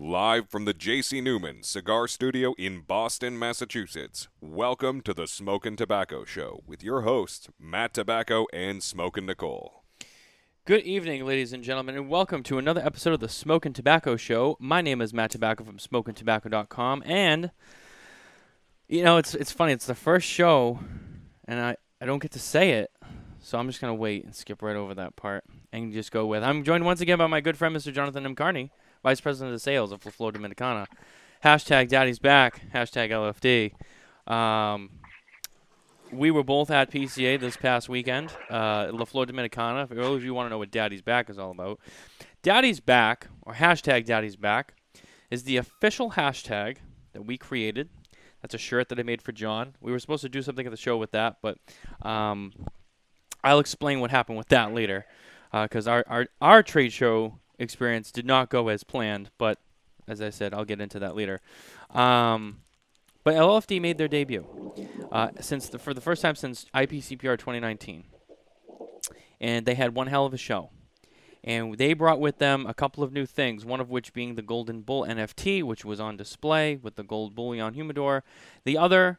Live from the J.C. Newman Cigar Studio in Boston, Massachusetts, welcome to the Smokin Tabacco Show with your hosts, Matt Tabacco and Smokin' Nicole. Good evening, ladies and gentlemen, and welcome to another episode of the Smokin Tabacco Show. My name is Matt Tabacco from SmokinTabacco.com, and you know it's it's funny. It's the first show, and I I don't get to say it, so I'm just gonna wait and skip right over that part and just go with. I'm joined once again by my good friend Mr. Jonathan M. Carney, Vice President of Sales of La Flor Dominicana. Hashtag Daddy's back. Hashtag LFD. Um, we were both at PCA this past weekend, uh, La Flor Dominicana. For those of you want to know what Daddy's Back is all about, Daddy's Back, or hashtag Daddy's Back, is the official hashtag that we created. That's a shirt that I made for John. We were supposed to do something at the show with that, but um, I'll explain what happened with that later, because our, our our trade show experience did not go as planned. But as I said, I'll get into that later. Um, but LFD made their debut uh, since the, for the first time since IPCPR 2019, and they had one hell of a show. And they brought with them a couple of new things, one of which being the Golden Bull NFT, which was on display with the gold bullion humidor. The other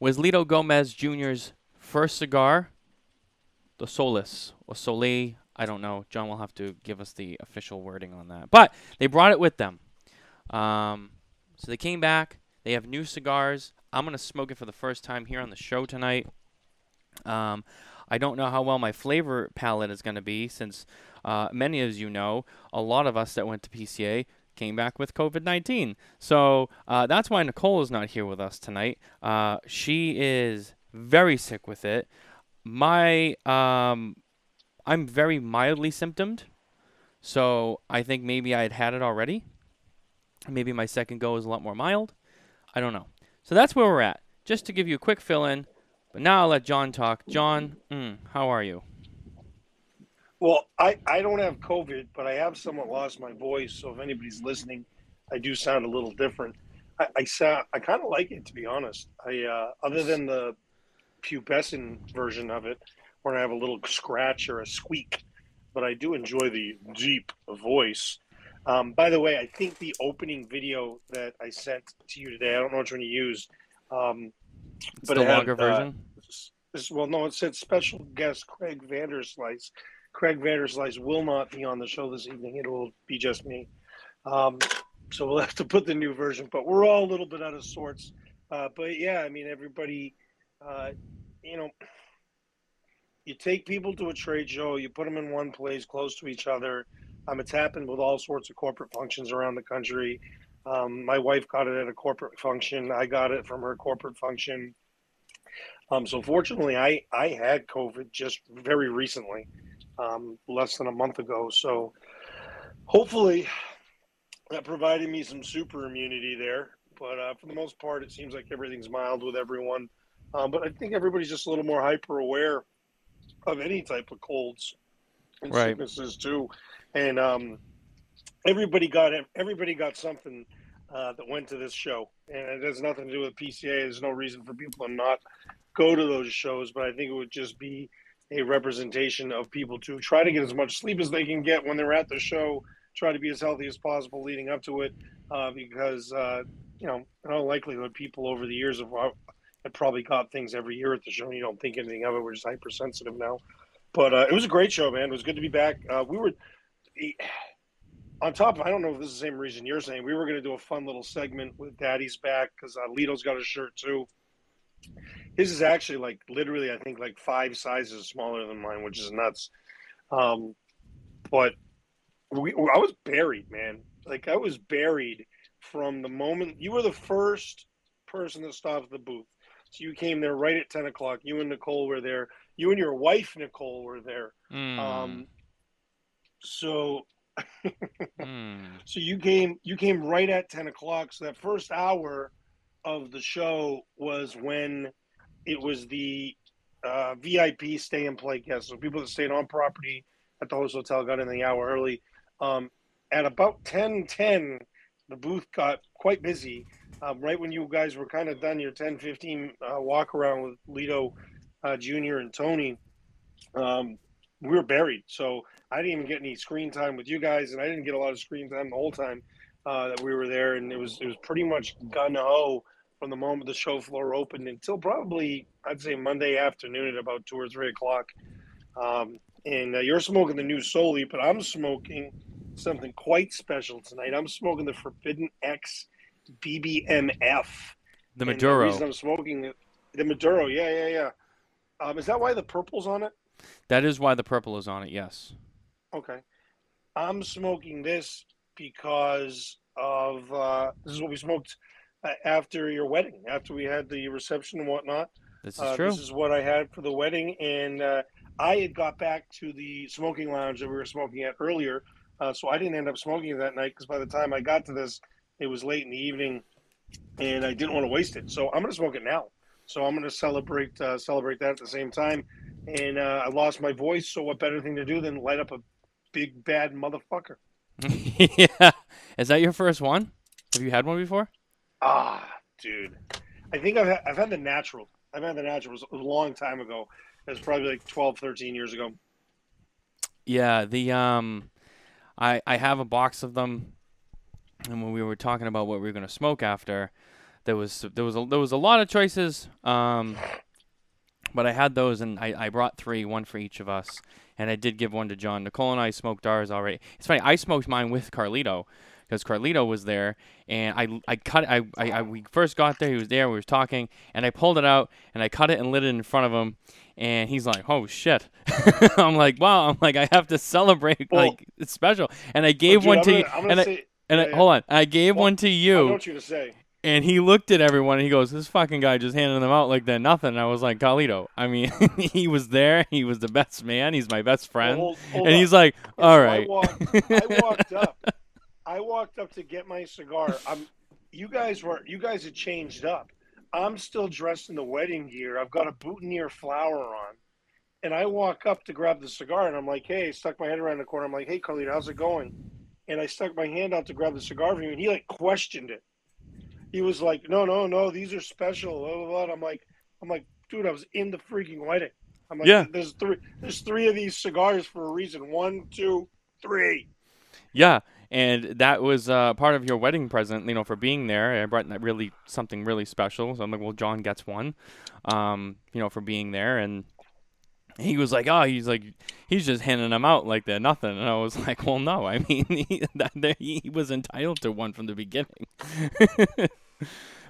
was Lito Gomez Jr.'s first cigar, the Solis or Soleil. I don't know. John will have to give us the official wording on that. But they brought it with them. Um, so they came back. They have new cigars. I'm going to smoke it for the first time here on the show tonight. Um, I don't know how well my flavor palette is going to be since uh, many of you know, a lot of us that went to PCA came back with COVID 19. So uh, that's why Nicole is not here with us tonight. Uh, she is very sick with it. My, um, I'm very mildly symptomed. So I think maybe I had had it already. Maybe my second go is a lot more mild. I don't know. So that's where we're at. Just to give you a quick fill in. But now I'll let John talk. John, mm, how are you? Well, I, I don't have COVID, but I have somewhat lost my voice. So if anybody's listening, I do sound a little different. I, I sound I kind of like it to be honest. I uh, other than the pubescent version of it, where I have a little scratch or a squeak, but I do enjoy the deep voice. Um, by the way, I think the opening video that I sent to you today, I don't know which one you used, um, it's the it had, longer uh, version. this, well, no, it said special guest Craig Vanderslice. Craig Vanderslice will not be on the show this evening. It will be just me. Um, so we'll have to put the new version, but we're all a little bit out of sorts. Uh, but yeah, I mean, everybody, uh, you know, you take people to a trade show, you put them in one place close to each other. Um, it's happened with all sorts of corporate functions around the country. Um, my wife got it at a corporate function. I got it from her corporate function. Um, so fortunately, I, I had COVID just very recently, um, less than a month ago. So hopefully that provided me some super immunity there. But uh, for the most part, it seems like everything's mild with everyone. Um, but I think everybody's just a little more hyper aware of any type of colds and Right. sicknesses too. And um, everybody got everybody got something uh, that went to this show, and it has nothing to do with PCA. There's no reason for people to not go to those shows, but I think it would just be a representation of people to try to get as much sleep as they can get when they're at the show. Try to be as healthy as possible leading up to it, uh, because uh, you know, in all likelihood, people over the years have, probably got things every year at the show. And you don't think anything of it. We're just hypersensitive now. But uh, it was a great show, man. It was good to be back. Uh, we were on top of, I don't know if this is the same reason you're saying, we were going to do a fun little segment with Daddy's back because uh, Lito's got a shirt too. His is actually like literally, I think, like five sizes smaller than mine, which is nuts. Um, but we, I was buried, man. Like I was buried from the moment you were the first person that stopped at the booth. So you came there right at ten o'clock. You and Nicole were there. You and your wife Nicole were there. Mm, Um, so mm. so you came you came right at 10 o'clock so that first hour of the show was when it was the uh, vip stay and play guests so people that stayed on property at the host hotel got in the hour early um, at about 10 10 the booth got quite busy um, right when you guys were kind of done your 10 15 uh, walk around with Lito uh, jr and tony um, we were buried so I didn't even get any screen time with you guys, and I didn't get a lot of screen time the whole time. uh, that we were there, and it was it was pretty much gun ho from the moment the show floor opened until probably I'd say Monday afternoon at about two or three o'clock. Um, and uh, you're smoking the new Soli, but I'm smoking something quite special tonight. I'm smoking the Forbidden X BBMF. The And Maduro. The reason I'm smoking it, the Maduro, yeah, yeah, yeah. Um, is that why the purple's on it? That is why the purple is on it. Yes. Okay. I'm smoking this because of uh, this is what we smoked uh, after your wedding, after we had the reception and whatnot. This is Uh, true. This is what I had for the wedding, and uh, I had got back to the smoking lounge that we were smoking at earlier, uh, so I didn't end up smoking that night because by the time I got to this, it was late in the evening, and I didn't want to waste it. So I'm going to smoke it now. So I'm going to celebrate uh, celebrate that at the same time. And uh, I lost my voice, so what better thing to do than light up a big bad motherfucker? yeah. Is that your first one? Have you had one before? Ah, dude. I think I've had, I've had the natural. I've had the natural. It was, a long time ago. It was probably like 12, 13 years ago. Yeah, the um, I I have a box of them, and when we were talking about what we were gonna smoke after, there was there was a, there was a lot of choices. Um, but I had those, and I I brought three, one for each of us, and I did give one to John. Nicole and I smoked ours already. It's funny, I smoked mine with Carlito. Because Carlito was there, and I, I cut I, I, I we first got there. He was there. We was talking, and I pulled it out, and I cut it and lit it in front of him, and he's like, "Oh shit!" I'm like, "Wow!" I'm like, "I have to celebrate Well- like it's special." And I gave Dude, one I'm to gonna, you, and I, and I, yeah, yeah. hold on, I gave Well, one to you. I know you, what to say. and he looked at everyone. and He goes, "This fucking guy just handing them out like they're nothing." And I was like, "Carlito, I mean, he was there. He was the best man. He's my best Well, friend." hold- hold and he's like, "All so. I walked, I walked up. I walked up to get my cigar. I'm. You guys were. You guys had changed up. I'm still dressed in the wedding gear. I've got a boutonniere flower on, and I walk up to grab the cigar, and I'm like, "Hey!" Stuck my head around the corner. I'm like, "Hey, Carlito, how's it going?" And I stuck my hand out to grab the cigar from him, and he like questioned it. He was like, "No, no, no, these are special." Blah, blah, blah. And I'm like, "I'm like, dude, I was in the freaking wedding." I'm like, Yeah. "There's three. There's three of these cigars for a reason. One, two, three. Yeah, and that was uh, part of your wedding present, you know, for being there. I brought that really something really special. So I'm like, well, John gets one, um, you know, for being there, and he was like, oh, he's like, he's just handing them out like they're nothing, and I was like, well, no, I mean, he, that, he was entitled to one from the beginning.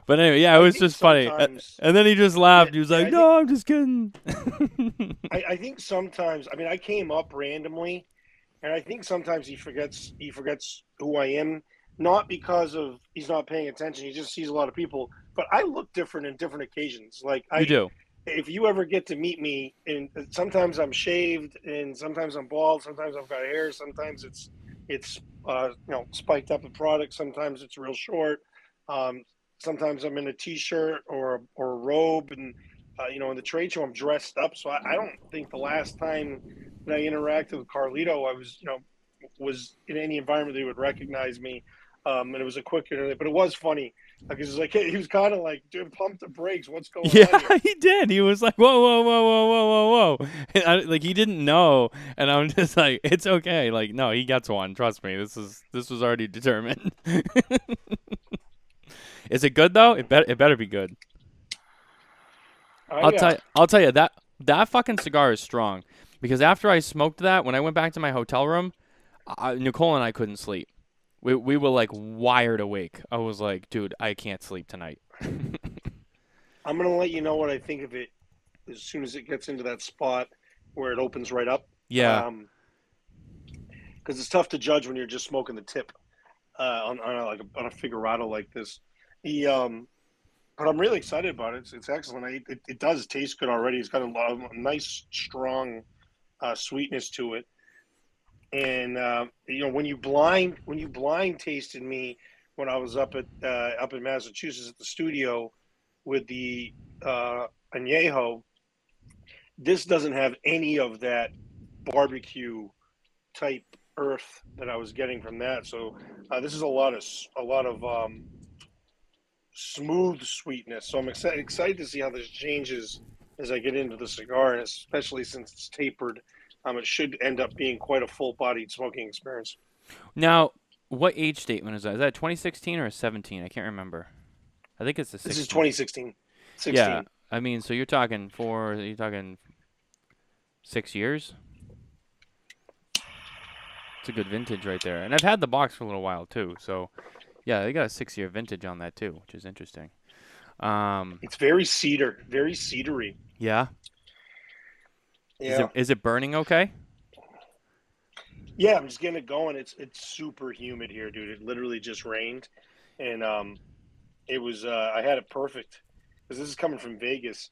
but anyway, yeah, it was just funny. And then he just laughed. He was like, I no, I'm just kidding. I, I think sometimes. I mean, I came up randomly, and I think sometimes he forgets. He forgets who I am, not because of he's not paying attention. He just sees a lot of people. But I look different in different occasions. Like I you do. If you ever get to meet me, and sometimes I'm shaved, and sometimes I'm bald, sometimes I've got hair, sometimes it's it's uh, you know spiked up in product, sometimes it's real short, um, sometimes I'm in a t-shirt or or a robe, and uh, you know in the trade show I'm dressed up. So I, I don't think the last time that I interacted with Carlito, I was you know was in any environment he would recognize me. Um, and it was a quick, interview, but it was funny because like he was kind of like, "Dude, pump the brakes. What's going on?" Yeah, he did. He was like, "Whoa, whoa, whoa, whoa, whoa, whoa, whoa!" I, like he didn't know, and I'm just like, "It's okay." Like, no, he gets one. Trust me. This is this was already determined. is it good though? It better it better be good. Oh, I'll yeah. tell you, I'll tell you that that fucking cigar is strong because after I smoked that, when I went back to my hotel room, I, Nicole and I couldn't sleep. We we were like wired awake. I was like, "Dude, I can't sleep tonight." I'm gonna let you know what I think of it as soon as it gets into that spot where it opens right up. Yeah. because it's tough to judge when you're just smoking the tip uh, on, on a, like a, on a figurado like this. He, um, but I'm really excited about it. It's, it's excellent. I, it, it does taste good already. It's got a lot of a nice, strong uh, sweetness to it. And uh, you know, when you blind when you blind tasted me when I was up at uh, up in Massachusetts at the studio with the uh, añejo, this doesn't have any of that barbecue type earth that I was getting from that. So uh, this is a lot of a lot of um, smooth sweetness. So I'm excited excited to see how this changes as I get into the cigar, and especially since it's tapered. Um, it should end up being quite a full-bodied smoking experience. Now, What age statement is that? Is that 2016 or 17? I can't remember. I think it's the. 16. This is 2016. 16. Yeah, I mean, so you're talking four. You're talking six years. It's a good vintage right there, and I've had the box for a little while too. So, yeah, they got a six-year vintage on that too, which is interesting. Um, It's very cedar, very cedary. yeah. Is it, is it burning okay? Yeah, I'm just getting it going. It's it's super humid here, dude. It literally just rained, and um, it was uh, I had it perfect because this is coming from Vegas,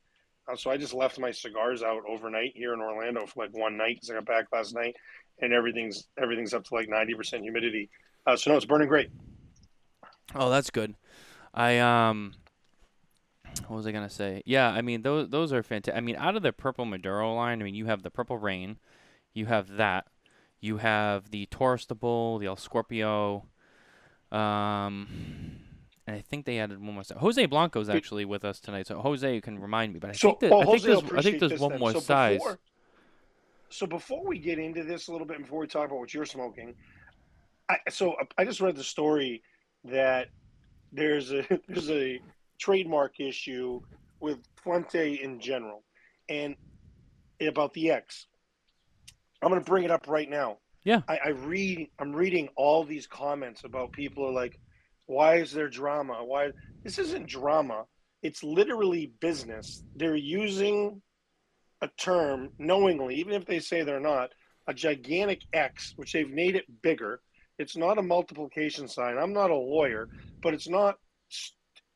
uh, so I just left my cigars out overnight here in Orlando for like one night because I got back last night, and everything's everything's up to like ninety percent humidity. Uh, so no, it's burning great. Oh, that's good. I um, what was I gonna say? Yeah, I mean those those are fantastic. I mean, out of the purple Maduro line, I mean you have the purple rain, you have that, you have the Taurus the Bull, the El Scorpio, um, and I think they added one more. Size. Jose Blanco's actually with us tonight, so Jose you can remind me. But I So think that, oh, I think there's I think there's one then. more so size. Before, so before we get into this a little bit, before we talk about what you're smoking, I, so I just read the story that there's a there's a trademark issue with Fuente in general, and about the X. I'm going to bring it up right now. Yeah. I, I read. I'm reading all these comments about people are like, "Why is there drama? Why this isn't drama? It's literally business. They're using a term knowingly, even if they say they're not, a gigantic X, which they've made it bigger. It's not a multiplication sign. I'm not a lawyer, but it's not.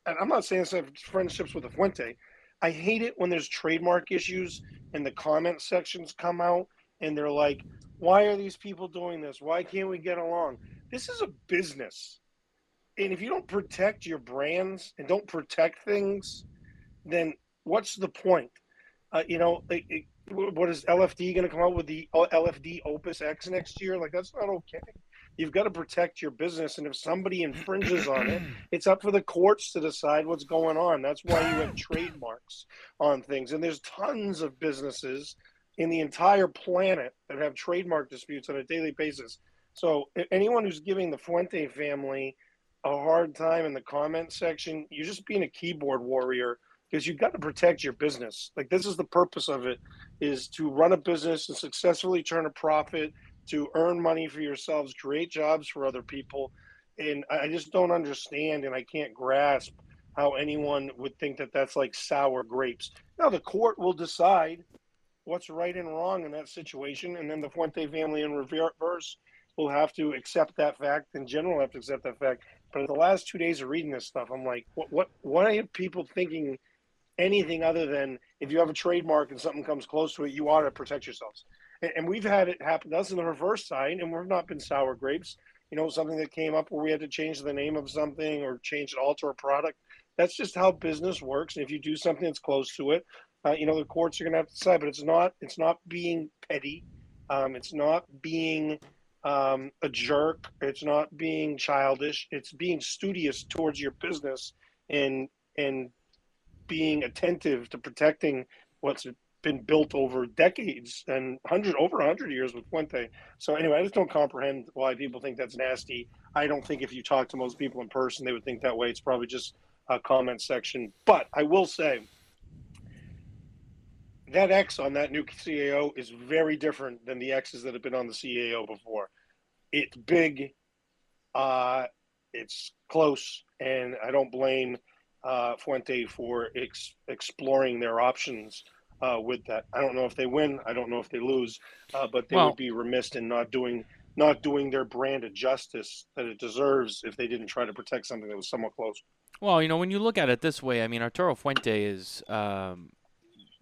And I'm not saying this have friendships with the Fuente. I hate it when there's trademark issues and the comment sections come out and they're like, "Why are these people doing this? Why can't we get along?" This is a business, and if you don't protect your brands and don't protect things, then what's the point? Uh, you know, it, it, what is LFD going to come out with the LFD Opus X next year? Like that's not okay. You've got to protect your business, and if somebody infringes on it, it's up for the courts to decide what's going on. That's why you have trademarks on things, and there's tons of businesses in the entire planet that have trademark disputes on a daily basis. So anyone who's giving the Fuente family a hard time in the comment section, you're just being a keyboard warrior because you've got to protect your business. Like this is the purpose of it is to run a business and successfully turn a profit, to earn money for yourselves, create jobs for other people. And I just don't understand and I can't grasp how anyone would think that that's like sour grapes. Now the court will decide what's right and wrong in that situation and then the Fuente family in reverse will have to accept that fact in general have to accept that fact. But the last two days of reading this stuff, I'm like, what what why are people thinking anything other than if you have a trademark and something comes close to it, you ought to protect yourselves. And, we've had it happen to us in the reverse side, and we've not been sour grapes. You know, something that came up where we had to change the name of something or change it, alter a product. That's just how business works. And if you do something that's close to it, uh, you know, the courts are going to have to decide. But it's not. It's not being petty. Um, it's not being um, a jerk. It's not being childish. It's being studious towards your business and and being attentive to protecting what's been built over decades and hundred over hundred years with Fuente. So anyway, I just don't comprehend why people think that's nasty. I don't think if you talk to most people in person, they would think that way. It's probably just a comment section. But I will say that X on that new CAO is very different than the X's that have been on the CAO before. It's big, uh, it's close, and I don't blame uh, Fuente for ex- exploring their options uh, with that. I don't know if they win. I don't know if they lose, uh, but they Well- would be remiss in not doing not doing their brand a justice that it deserves if they didn't try to protect something that was somewhat close. Well, you know, when you look at it this way, I mean, Arturo Fuente is, um,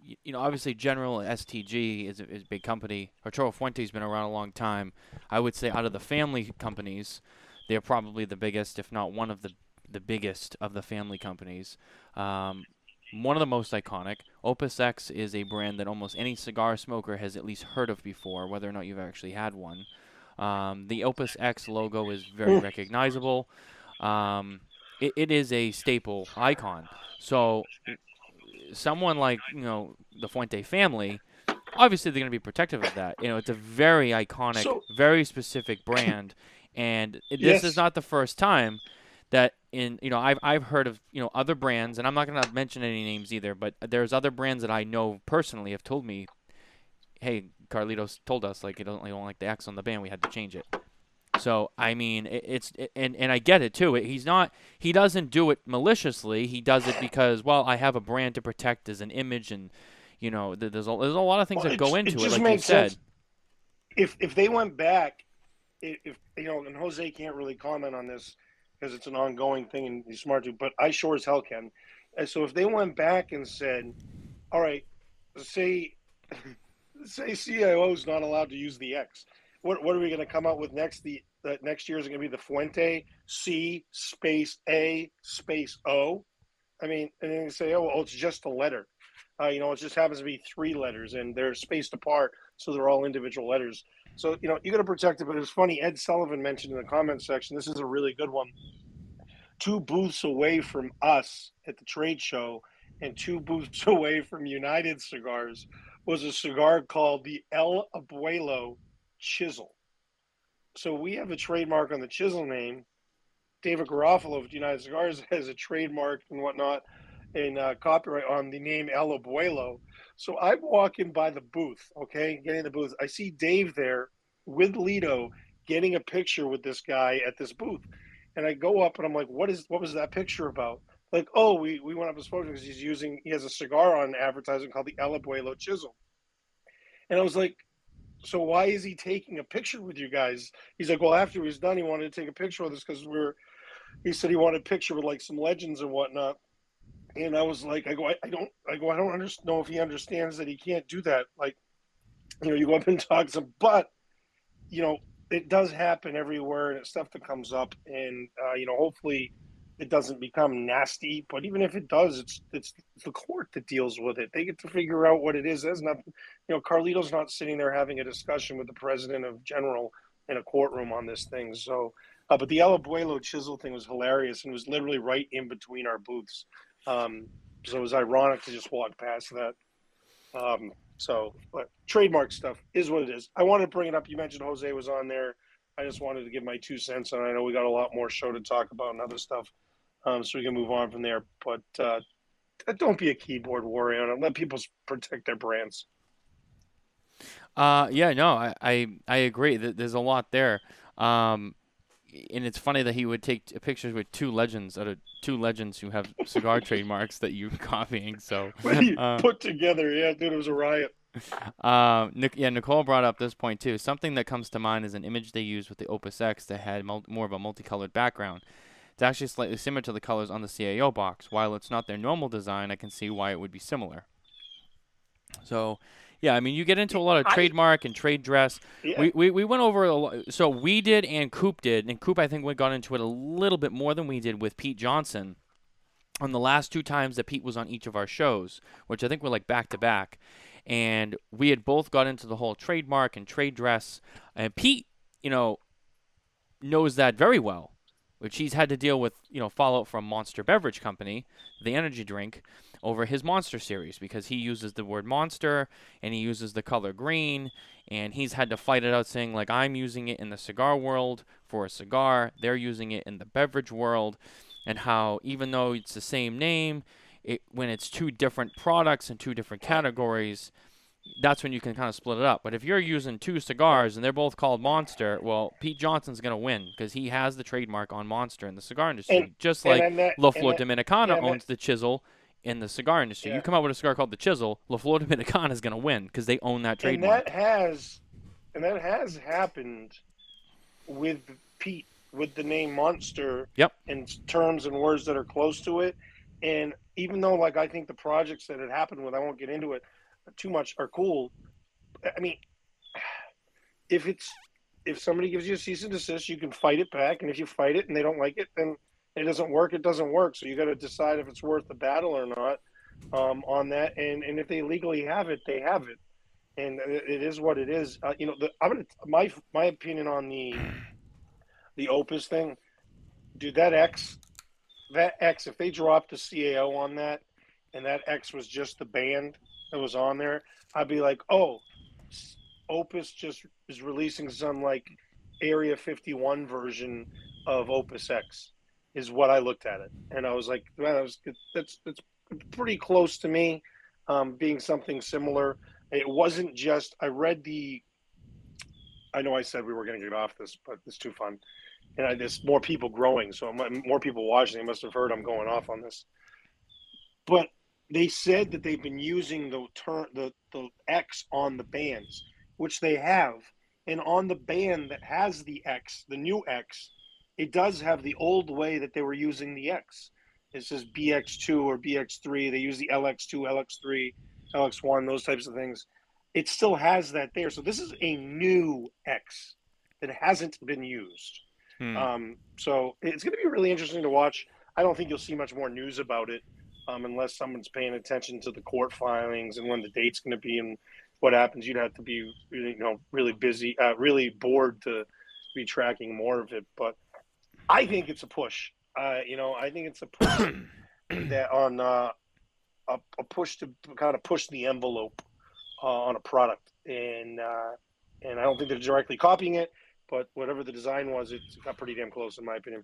you know, obviously General STG is a, is a big company. Arturo Fuente's been around a long time. I would say out of the family companies, they're probably the biggest, if not one of the the biggest of the family companies. Um, one of the most iconic. Opus X is a brand that almost any cigar smoker has at least heard of before, whether or not you've actually had one. Um, the Opus X logo is very recognizable. Um, it, it is a staple icon. So, someone like you know the Fuente family, obviously they're going to be protective of that. You know, it's a very iconic, So- very specific brand, And this Yes. is not the first time that in you know I've I've heard of you know other brands, and I'm not going to mention any names either, but there's other brands that I know personally have told me, hey, Carlitos told us like you don't, don't like the X on the band, we had to change it. So I mean, it, it's it, and and I get it too. He's not he doesn't do it maliciously. He does it because well, I have a brand to protect as an image, and you know th- there's a, there's a lot of things Well, that go it into it, like you said. sense. If if they went back, if you know, and Jose can't really comment on this because it's an ongoing thing and he's smart to, but I sure as hell can. And so if they went back and said, "All right, say say CAO is not allowed to use the X," what what are we going to come out with next? The uh, next year is going to be the Fuente C space A space O. I mean, and then you say, "Oh, well, it's just a letter." Uh, you know, it just happens to be three letters and they're spaced apart, so they're all individual letters. So, you know, you got to protect it. But it's funny, Ed Sullivan mentioned in the comment section, this is a really good one. Two booths away from us at the trade show and two booths away from United Cigars was a cigar called the El Abuelo Chisel. So we have a trademark on the Chisel name. David Garofalo of United Cigars has a trademark and whatnot and uh, copyright on the name El Abuelo. So I'm walking by the booth, okay, getting the booth. I see Dave there with Lito getting a picture with this guy at this booth. And I go up and I'm like, what is what was that picture about? Like, oh, we, we went up and spoke because he's using he has a cigar on advertising called the El Abuelo Chisel. And I was like, so why is he taking a picture with you guys? He's like, well, after he was done, he wanted to take a picture with us because we're. He said he wanted a picture with like some legends and whatnot. And I was like, I go, I, I don't, I go, I don't under, know if he understands that he can't do that. Like, you know, you go up and talk to him, but you know, it does happen everywhere, and it's stuff that comes up, and uh, you know, hopefully, it doesn't become nasty. But even if it does, it's it's the court that deals with it. They get to figure out what it is. There's nothing, you know, Carlito's not sitting there having a discussion with the president of general in a courtroom on this thing. So, uh, but the El Abuelo chisel thing was hilarious, and was literally right in between our booths. Um, so it was ironic to just walk past that. Um, so, but trademark stuff is what it is. I wanted to bring it up. You mentioned Jose was on there. I just wanted to give my two cents, and I know we got a lot more show to talk about and other stuff, um, so we can move on from there. But uh, don't be a keyboard warrior and let people protect their brands. Uh, yeah, no, I, I, I agree. Th- There's a lot there. Um, and it's funny that he would take t- pictures with two legends out of two legends who have cigar trademarks that you're copying. So, you uh, put together, yeah, dude, it was a riot. Um, Nic- yeah, Nicole brought up this point too. Something that comes to mind is an image they used with the Opus X that had mul- more of a multicolored background. It's actually slightly similar to the colors on the CAO box. While it's not their normal design, I can see why it would be similar. So, yeah, I mean, you get into a lot of I- trademark and trade dress. Yeah. We, we, we went over a lot. So we did, and Coop did, and Coop I think we got into it a little bit more than we did with Pete Johnson on the last two times that Pete was on each of our shows, which I think were like back to back. And we had both got into the whole trademark and trade dress. And Pete, you know, knows that very well, which he's had to deal with, you know, fallout from Monster Beverage Company, the energy drink, over his Monster series because he uses the word monster and he uses the color green and he's had to fight it out saying like I'm using it in the cigar world for a cigar, they're using it in the beverage world. And how even though it's the same name, it when it's two different products and two different categories, that's when you can kind of split it up. But if you're using two cigars and they're both called Monster, well, Pete Johnson's going to win because he has the trademark on Monster in the cigar industry, And- just and like that- La Flor that- Dominicana owns the chisel in the cigar industry. Yeah. You come out with a cigar called the Chisel, La Flor Dominicana is going to win because they own that trademark. and that has and that has happened with Pete with the name Monster Yep. in terms and words that are close to it. And even though like I think the projects that it happened with, I won't get into it too much, are cool. I mean, if it's if somebody gives you a cease and desist, you can fight it back, and if you fight it and they don't like it, then it doesn't work. It doesn't work. So you got to decide if it's worth the battle or not um, on that. And and if they legally have it, they have it, and it, is what it is. Uh, you know, the, I'm gonna my my opinion on the the Opus thing, dude. That X, that X. If they dropped the CAO on that, and that X was just the band that was on there, I'd be like, oh, Opus just is releasing some like Area 51 version of Opus X, is what I looked at it, and I was like, man, that was that's that's pretty close to me, um, being something similar. It wasn't just I read the. I know I said we were going to get off this, but it's too fun, and I, there's more people growing, so more people watching. They must have heard I'm going off on this, but they said that they've been using the turn the the X on the bands, which they have, and on the band that has the X, the new X, it does have the old way that they were using the X. It says BX2 or BX3. They use the LX2, LX3, LX1, those types of things. It still has that there. So this is a new X that hasn't been used. Hmm. Um, so it's going to be really interesting to watch. I don't think you'll see much more news about it um, unless someone's paying attention to the court filings and when the date's going to be and what happens. You'd have to be, you know, really busy, uh, really bored to be tracking more of it. But I think it's a push. Uh, you know, I think it's a push that on uh, a, a, push to kind of push the envelope uh, on a product, and uh, and I don't think they're directly copying it, but whatever the design was, it got pretty damn close in my opinion.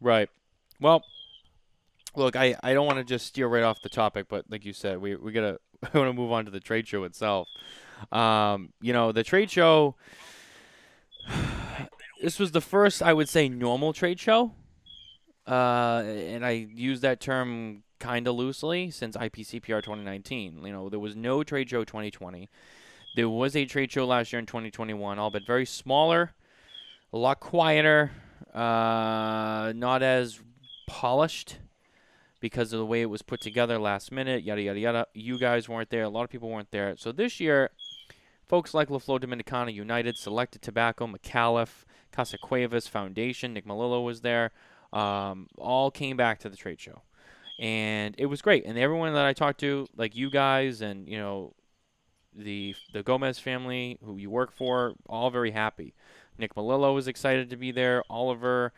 Right. Well, look, I, I don't want to just steer right off the topic, but like you said, we we gotta want to move on to the trade show itself. Um, you know, the trade show. This was the first, I would say, normal trade show, uh, and I use that term kind of loosely since IPCPR 2019. You know, there was no trade show 2020. There was a trade show last year in 2021, all but very smaller, a lot quieter, uh, not as polished because of the way it was put together last minute, yada, yada, yada. You guys weren't there. A lot of people weren't there. So this year, folks like La Flor Dominicana, United, Selected Tobacco, Micallef, Casa Cuevas Foundation, Nick Melillo was there, um, all came back to the trade show. And it was great. And everyone that I talked to, like you guys and, you know, the the Gomez family who you work for, all very happy. Nick Malillo was excited to be there. Oliver,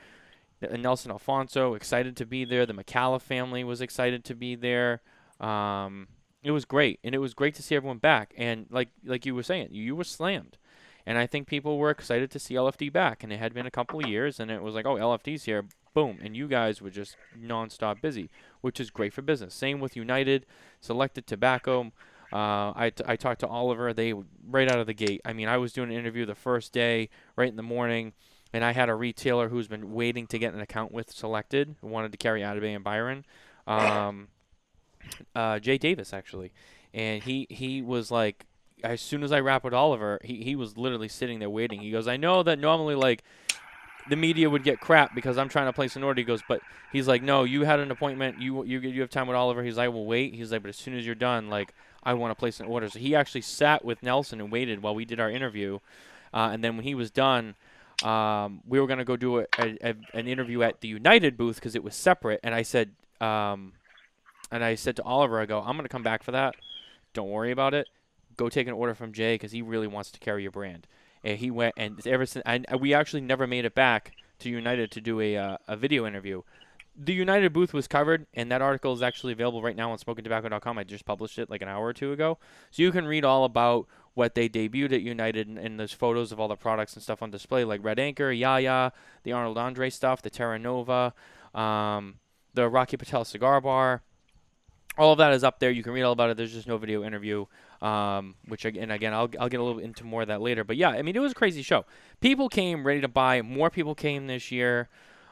Nelson Alfonso excited to be there. The Micallef family was excited to be there. Um, it was great, and it was great to see everyone back. And like like you were saying, you were slammed, and I think people were excited to see LFD back. And it had been a couple of years, and it was like, oh, LFD's here, boom, and you guys were just nonstop busy, which is great for business. Same with United, Selected Tobacco. Uh, I, t- I talked to Oliver. They right out of the gate. I mean, I was doing an interview the first day, right in the morning and I had a retailer who's been waiting to get an account with Selected, who wanted to carry Atabey and Byron, um, uh, Jay Davis actually, and he he was like, as soon as I wrap with Oliver, he he was literally sitting there waiting. He goes, I know that normally like the media would get crap because I'm trying to place an order. He goes, but he's like, no, you had an appointment. You you you have time with Oliver. He's like, I will wait. He's like, but as soon as you're done, like I want to place an order. So he actually sat with Nelson and waited while we did our interview, uh, and then when he was done um, we were going to go do a, a, an interview at the United booth because it was separate. And I said, um, and I said to Oliver, I go, I'm going to come back for that. Don't worry about it. Go take an order from Jay because he really wants to carry your brand. And he went, and ever since, and we actually never made it back to United to do a, uh, a video interview. The United booth was covered, and that article is actually available right now on smokintabacco.com. I just published it like an hour or two ago. So you can read all about what they debuted at United, and, and there's photos of all the products and stuff on display, like Red Anchor, Yaya, the Arnold Andre stuff, the Terra Nova, um, the Rocky Patel cigar bar. All of that is up there. You can read all about it. There's just no video interview, um, which again, again, I'll, I'll get a little into more of that later. But yeah, I mean, it was a crazy show. People came ready to buy. More people came this year.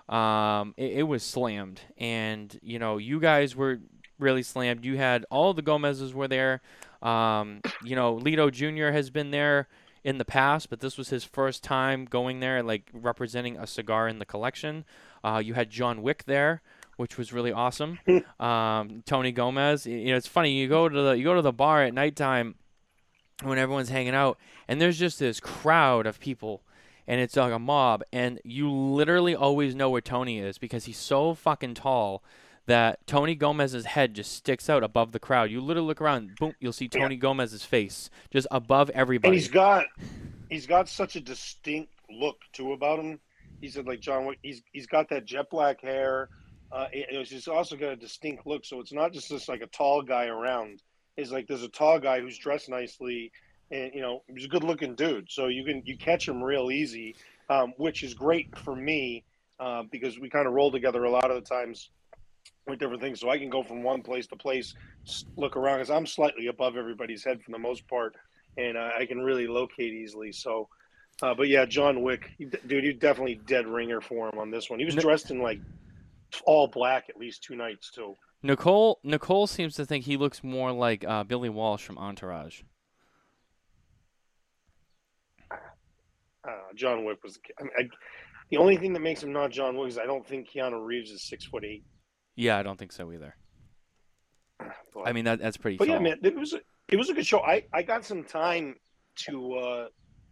Um, it, it was slammed, and you know, you guys were really slammed. You had all the Gomez's were there. Um, you know, Lito Jr. has been there in the past, but this was his first time going there, like representing a cigar in the collection. Uh, you had John Wick there, which was really awesome. um, Tony Gomez. You know, it's funny. You go to the you go to the bar at nighttime when everyone's hanging out, and there's just this crowd of people. And it's like a mob, and you literally always know where Tony is because he's so fucking tall that Tony Gomez's head just sticks out above the crowd. You literally look around, boom, you'll see Tony yeah. Gomez's face just above everybody. And he's got he's got such a distinct look too about him. He said like John he's he's got that jet black hair. Uh, he's also got a distinct look, so it's not just this like a tall guy around. It's like there's a tall guy who's dressed nicely, and you know he's a good looking dude. So you can you catch him real easy, um, which is great for me uh, because we kind of roll together a lot of the times with different things. So I can go from one place to place, look around because I'm slightly above everybody's head for the most part, and uh, I can really locate easily. So. Uh, but yeah, John Wick, dude, you definitely dead ringer for him on this one. He was dressed in like all black at least two nights too. Nicole Nicole seems to think he looks more like uh, Billy Walsh from Entourage. Uh, John Wick was. I mean, I, the only thing that makes him not John Wick is I don't think Keanu Reeves is six foot eight. Yeah, I don't think so either. But, I mean that that's pretty. But tall. yeah, man, it was a, it was a good show. I I got some time to uh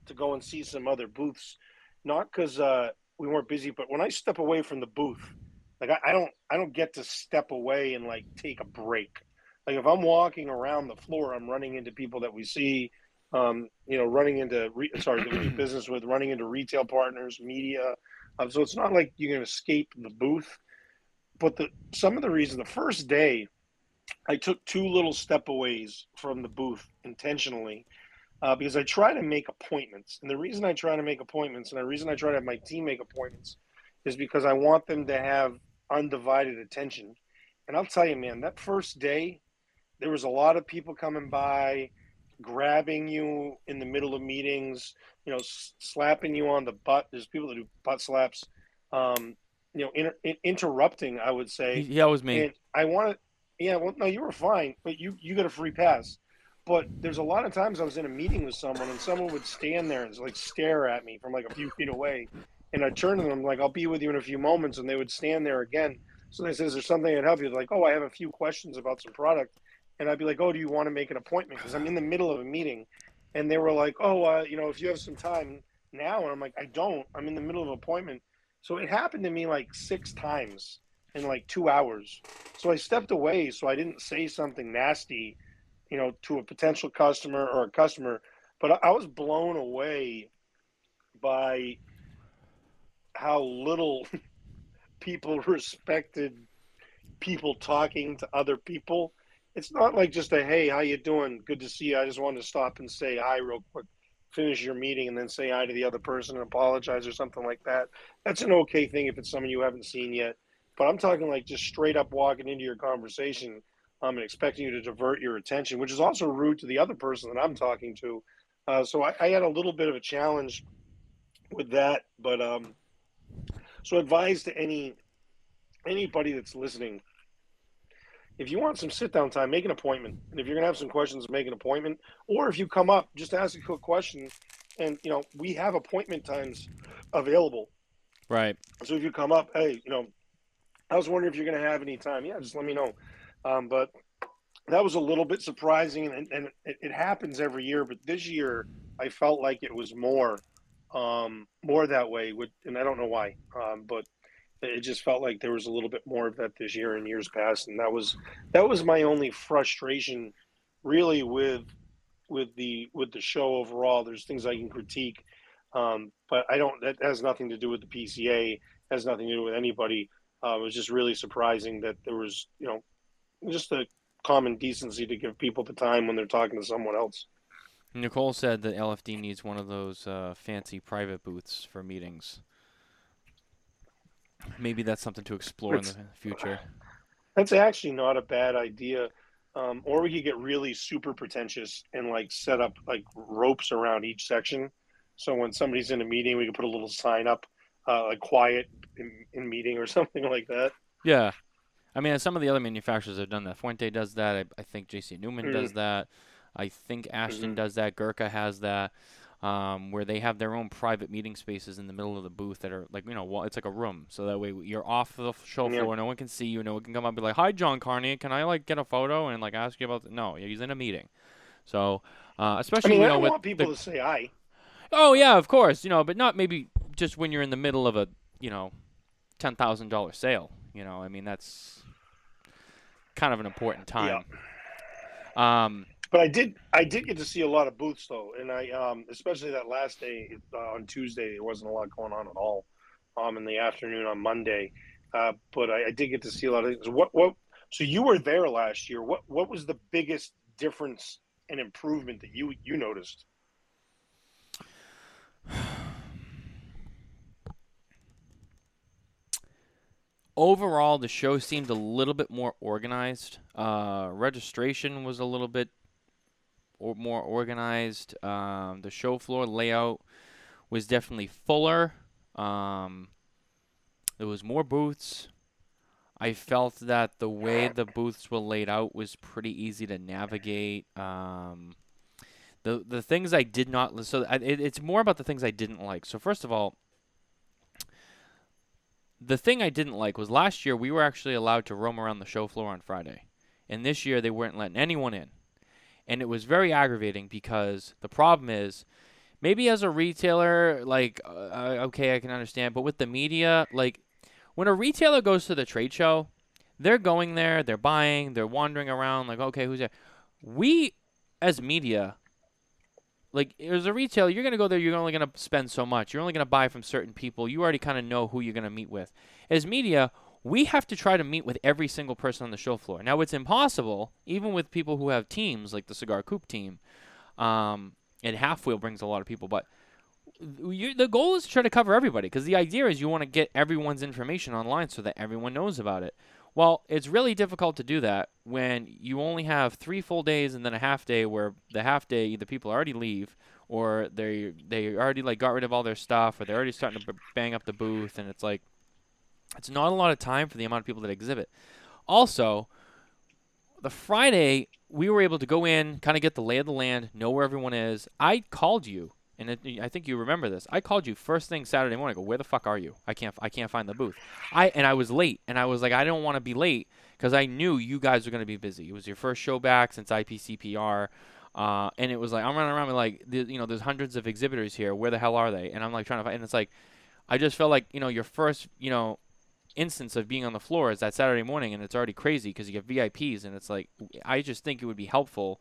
to go and see some other booths, not because uh we weren't busy, but when I step away from the booth, like I, I don't I don't get to step away and like take a break. Like if I'm walking around the floor, I'm running into people that we see um, you know, running into re- sorry, that we do business with, running into retail partners, media. Um, so it's not like you can escape the booth. But the some of the reason, the first day, I took two little stepaways from the booth intentionally uh, because I try to make appointments. And the reason I try to make appointments, and the reason I try to have my team make appointments, is because I want them to have undivided attention. And I'll tell you, man, that first day, there was a lot of people coming by grabbing you in the middle of meetings, you know, slapping you on the butt. There's people that do butt slaps, um, you know, inter- interrupting. I would say. Yeah, was me. And I want to. Yeah, well, no, you were fine, but you you got a free pass. But there's a lot of times I was in a meeting with someone, and someone would stand there and like stare at me from like a few feet away, and I'd turn to them like, "I'll be with you in a few moments," and they would stand there again. So they said, "Is there something I can help you?" They're like, "Oh, I have a few questions about some product." and I'd be like, "Oh, do you want to make an appointment?" Because I'm in the middle of a meeting, and they were like, "Oh, uh, you know, if you have some time now," and I'm like, "I don't. I'm in the middle of an appointment." So it happened to me like six times in like two hours. So I stepped away so I didn't say something nasty, you know, to a potential customer or a customer. But I was blown away by how little people respected people talking to other people it's not like just a hey, how you doing? Good to see you. I just wanted to stop and say hi real quick, finish your meeting, and then say hi to the other person and apologize or something like that. That's an okay thing if it's someone you haven't seen yet. But I'm talking like just straight up walking into your conversation um, and expecting you to divert your attention, which is also rude to the other person that I'm talking to. Uh, so I, I, had a little bit of a challenge with that, but um, so advise to any anybody that's listening if you want some sit down time, make an appointment. And if you're gonna have some questions, make an appointment. Or if you come up, just ask a quick question. And you know, we have appointment times available. Right. So if you come up, hey, you know, I was wondering if you're gonna have any time. Yeah, just let me know. Um, but that was a little bit surprising, and, and it, it, happens every year. But this year, I felt like it was more, um, more that way. With, and I don't know why, um, but it just felt like there was a little bit more of that this year and years past, and that was that was my only frustration, really, with with the with the show overall. There's things I can critique, um, but I don't. That has nothing to do with the PCA. Has nothing to do with anybody. Uh, it was just really surprising that there was, you know, just a common decency to give people the time when they're talking to someone else. Nicole said that LFD needs one of those uh, fancy private booths for meetings. Maybe that's something to explore it's, in the future. That's actually not a bad idea. Um, or we could get really super pretentious and like set up like ropes around each section. So when somebody's in a meeting, we could put a little sign up, uh, like quiet in, in meeting or something like that. Yeah. I mean, some of the other manufacturers have done that. Fuente does that. I, I think JC Newman mm. does that. I think Ashton mm-hmm. does that. Gurkha has that um, where they have their own private meeting spaces in the middle of the booth that are like you know it's like a room. So that way you're off the show floor. No one can see you. No one can come up and be like hi john carney. Can i like get a photo and like ask you about the... no he's in a meeting. So uh, especially I mean, you know, I want people the... to say hi. Oh yeah of course you know but not maybe just when you're in the middle of a you know ten thousand dollar sale you know i mean that's kind of an important time. Yeah. um but I did I did get to see a lot of booths though, and I um, especially that last day uh, on Tuesday there wasn't a lot going on at all. Um, in the afternoon on Monday, uh, but I, I did get to see a lot of things. What what? So you were there last year. What what was the biggest difference and improvement that you you noticed? Overall, the show seemed a little bit more organized. Uh, registration was a little bit or more organized. Um, the show floor layout was definitely fuller. Um, there was more booths. I felt that the way the booths were laid out was pretty easy to navigate. Um, the the things I did not so I, it, it's more about the things I didn't like. So first of all, the thing I didn't like was last year we were actually allowed to roam around the show floor on Friday, and this year they weren't letting anyone in, and it was very aggravating because the problem is maybe as a retailer like uh, okay I can understand, but with the media like when a retailer goes to the trade show, they're going there, they're buying, they're wandering around like, okay, who's there? We as media like as a retailer, you're gonna go there. You're only gonna spend so much. You're only gonna buy from certain people. You already kind of know who you're gonna meet with. As media, we have to try to meet with every single person on the show floor. Now it's impossible, even with people who have teams like the Cigar Coop team, um, and Half Wheel brings a lot of people. But you, the goal is to try to cover everybody because the idea is you want to get everyone's information online so that everyone knows about it. Well, it's really difficult to do that when you only have three full days and then a half day where the half day either people already leave or they they already like got rid of all their stuff or they're already starting to bang up the booth and it's like it's not a lot of time for the amount of people that exhibit. Also, the Friday we were able to go in, kind of get the lay of the land, know where everyone is. I called you and it, I think you remember this. I called you first thing Saturday morning. I go, where the fuck are you? I can't, I can't find the booth. I and I was late, and I was like, I don't want to be late because I knew you guys were going to be busy. It was your first show back since IPCPR, uh, and it was like I'm running around with like, the, you know, there's hundreds of exhibitors here. Where the hell are they? And I'm like trying to find, and it's like, I just felt like you know your first, you know, instance of being on the floor is that Saturday morning, and it's already crazy because you get VIPs, and it's like, I just think it would be helpful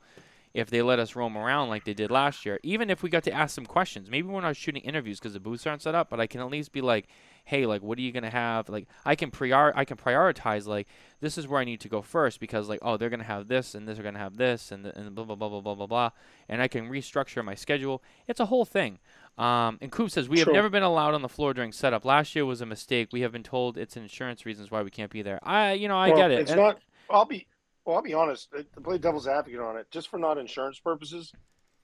if they let us roam around like they did last year. Even if we got to ask some questions, maybe we're not shooting interviews because the booths aren't set up, but I can at least be like, hey, like, what are you gonna have? Like, I can prior, I can prioritize like this is where I need to go first because like, oh, they're gonna have this and this are gonna have this and and blah blah blah blah blah blah blah, and I can restructure my schedule. It's a whole thing. Um, and Coop says we have never been allowed on the floor during setup. Last year was a mistake. We have been told it's insurance reasons why we can't be there. I, you know, I well, get it. It's and, not. I'll be well, I'll be honest. To play devil's advocate on it, just for not insurance purposes,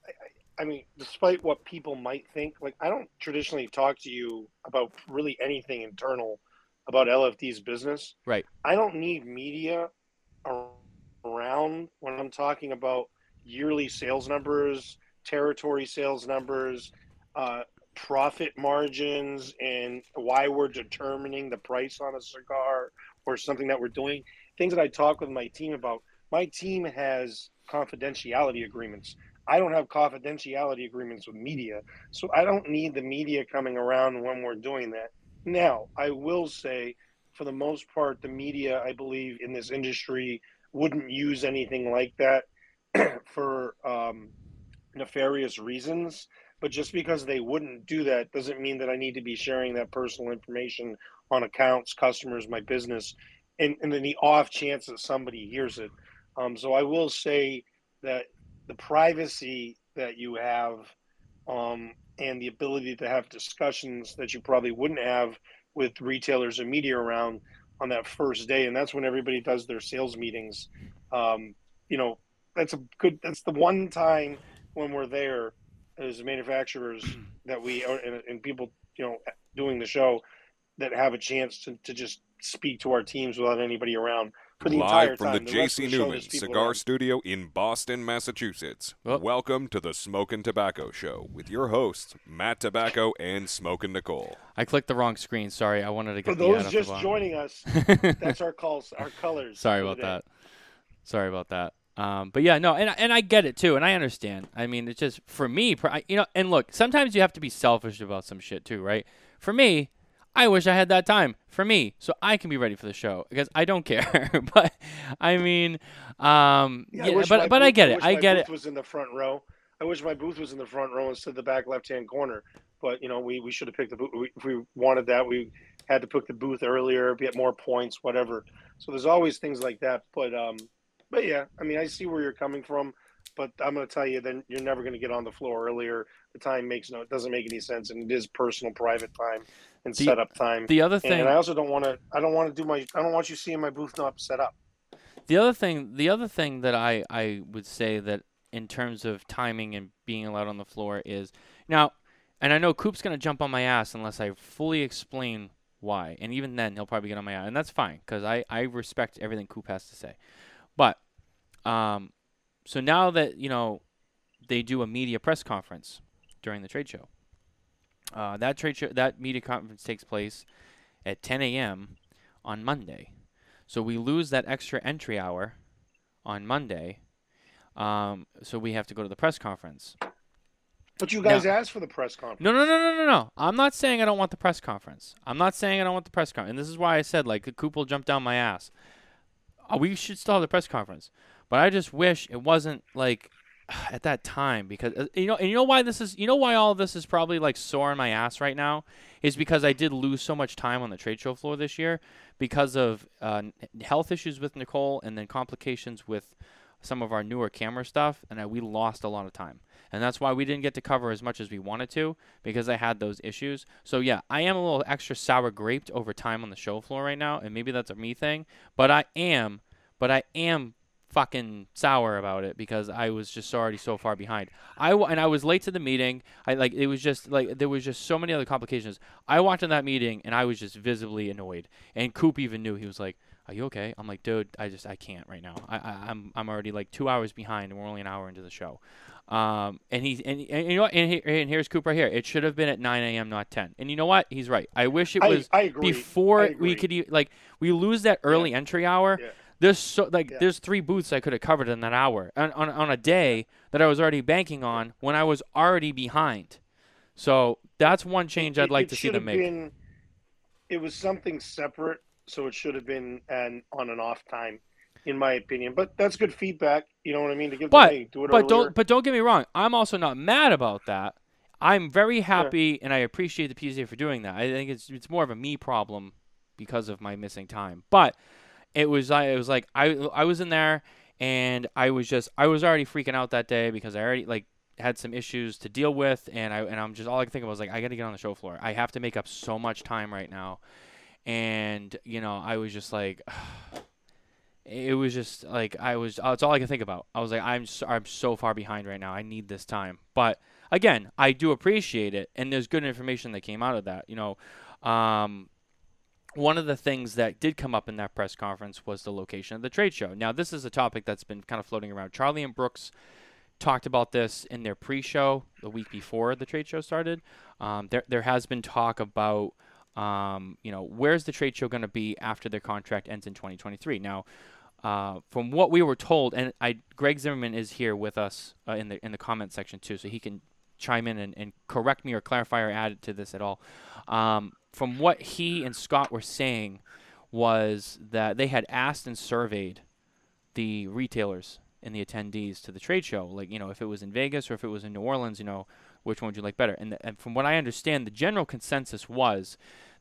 I, I, mean, despite what people might think, like I don't traditionally talk to you about really anything internal about LFD's business. Right. I don't need media around when I'm talking about yearly sales numbers, territory sales numbers, uh, profit margins, and why we're determining the price on a cigar or something that we're doing things that I talk with my team about. My team has confidentiality agreements. I don't have confidentiality agreements with media, so I don't need the media coming around when we're doing that. Now, I will say, for the most part, the media, I believe, in this industry wouldn't use anything like that for um, nefarious reasons. But just because they wouldn't do that doesn't mean that I need to be sharing that personal information on accounts, customers, my business and, and then the off chance that somebody hears it. Um, so I will say that the privacy that you have um, and the ability to have discussions that you probably wouldn't have with retailers and media around on that first day, and that's when everybody does their sales meetings. Um, you know, that's a good. That's the one time when we're there as manufacturers that we and, and people, you know, doing the show that have a chance to, to just speak to our teams without anybody around for the Live entire from time. the, the J.C. the Newman Cigar around. Studio in Boston, Massachusetts. Oh. Welcome to the Smokin Tabacco Show with your hosts, Matt Tabacco and Smoking Nicole. I clicked the wrong screen. Sorry, I wanted to get for those just joining us. that's our calls, our colors. Sorry about that. Sorry about that. Um, but yeah, no, and and I get it too, and I understand. I mean, it's just for me, you know. And look, sometimes you have to be selfish about some shit too, right? For me, I wish I had that time for me so I can be ready for the show because I don't care. but I mean, um, yeah, yeah I but but booth, I get it. I, I get it. Was in the front row. I wish my booth was in the front row instead of the back left hand corner. But you know, we, we should have picked the booth. If we wanted that, we had to pick the booth earlier, get more points, whatever. So there's always things like that. But um, but yeah, I mean, I see where you're coming from. but I'm going to tell you, then you're never going to get on the floor earlier. The time makes no, it doesn't make any sense, and it is personal, private time and The- setup time. The other thing, and I also don't want to. I don't want to do my. I don't want you seeing my booth not set up. The other thing, the other thing that I, I would say that in terms of timing and being allowed on the floor is now, and I know Coop's gonna jump on my ass unless I fully explain why, and even then he'll probably get on my ass, and that's fine because I, I respect everything Coop has to say, but um, so now that you know they do a media press conference during the trade show, uh, that trade show that media conference takes place at 10 a.m. on Monday. So we lose that extra entry hour on Monday. Um, so we have to go to the press conference. But you guys asked for the press conference. No, no, no, no, no, no. I'm not saying I don't want the press conference. I'm not saying I don't want the press conference. And this is why I said like the coop will jump down my ass. Uh, we should still have the press conference. But I just wish it wasn't like at that time because uh, you know and you know why this is you know why all this is probably like sore in my ass right now is because I did lose so much time on the trade show floor this year because of uh, health issues with Nicole and then complications with some of our newer camera stuff and I, we lost a lot of time and that's why we didn't get to cover as much as we wanted to because I had those issues. So yeah, I am a little extra sour graped over time on the show floor right now, and maybe that's a me thing, but I am, but I am fucking sour about it because I was just already so far behind. I w- and I was late to the meeting. I like it was just like there was just so many other complications. I walked in that meeting and I was just visibly annoyed. And Coop even knew he was like, "Are you okay?" I'm like, "Dude, I just I can't right now. I, I I'm I'm already like two hours behind and we're only an hour into the show." Um, and he and, and you know what? And, he, and here's Coop right here. It should have been at 9 a.m. not 10. And you know what? He's right. I wish it was I agree. before I we could e- like we lose that early entry hour. Yeah. There's so like Yeah. there's three booths I could have covered in that hour on, on on a day that I was already banking on when I was already behind. So that's one change I'd It- like it to see them make. Been, it was something separate, so it should have been an on and off time, in my opinion. But that's good feedback. You know what I mean? To give But- do it But earlier. don't but don't get me wrong. I'm also not mad about that. I'm very happy and I appreciate the PCA for doing that. I think it's it's more of a me problem because of my missing time. But it was I it was like I I was in there and I was just I was already freaking out that day because I already like had some issues to deal with and I and I'm just all I could think of was like I got to get on the show floor. I have to make up so much time right now. And you know, I was just like it was just like I was. That's all I could think about. I was like, I'm so, I'm so far behind right now. I need this time. But again, I do appreciate it, and there's good information that came out of that. You know, um, one of the things that did come up in that press conference was the location of the trade show. Now, this is a topic that's been kind of floating around. Charlie and Brooks talked about this in their pre-show the week before the trade show started. Um, there there has been talk about. Um, you know, where's the trade show going to be after their contract ends in 2023? Now, uh, from what we were told, and I, Greg Zimmerman is here with us uh, in the in the comment section too, so he can chime in and, and correct me or clarify or add to this at all. Um, from what he and Scott were saying, was that they had asked and surveyed the retailers and the attendees to the trade show, like you know, if it was in Vegas or if it was in New Orleans, you know, which one would you like better? And, and from what I understand, the general consensus was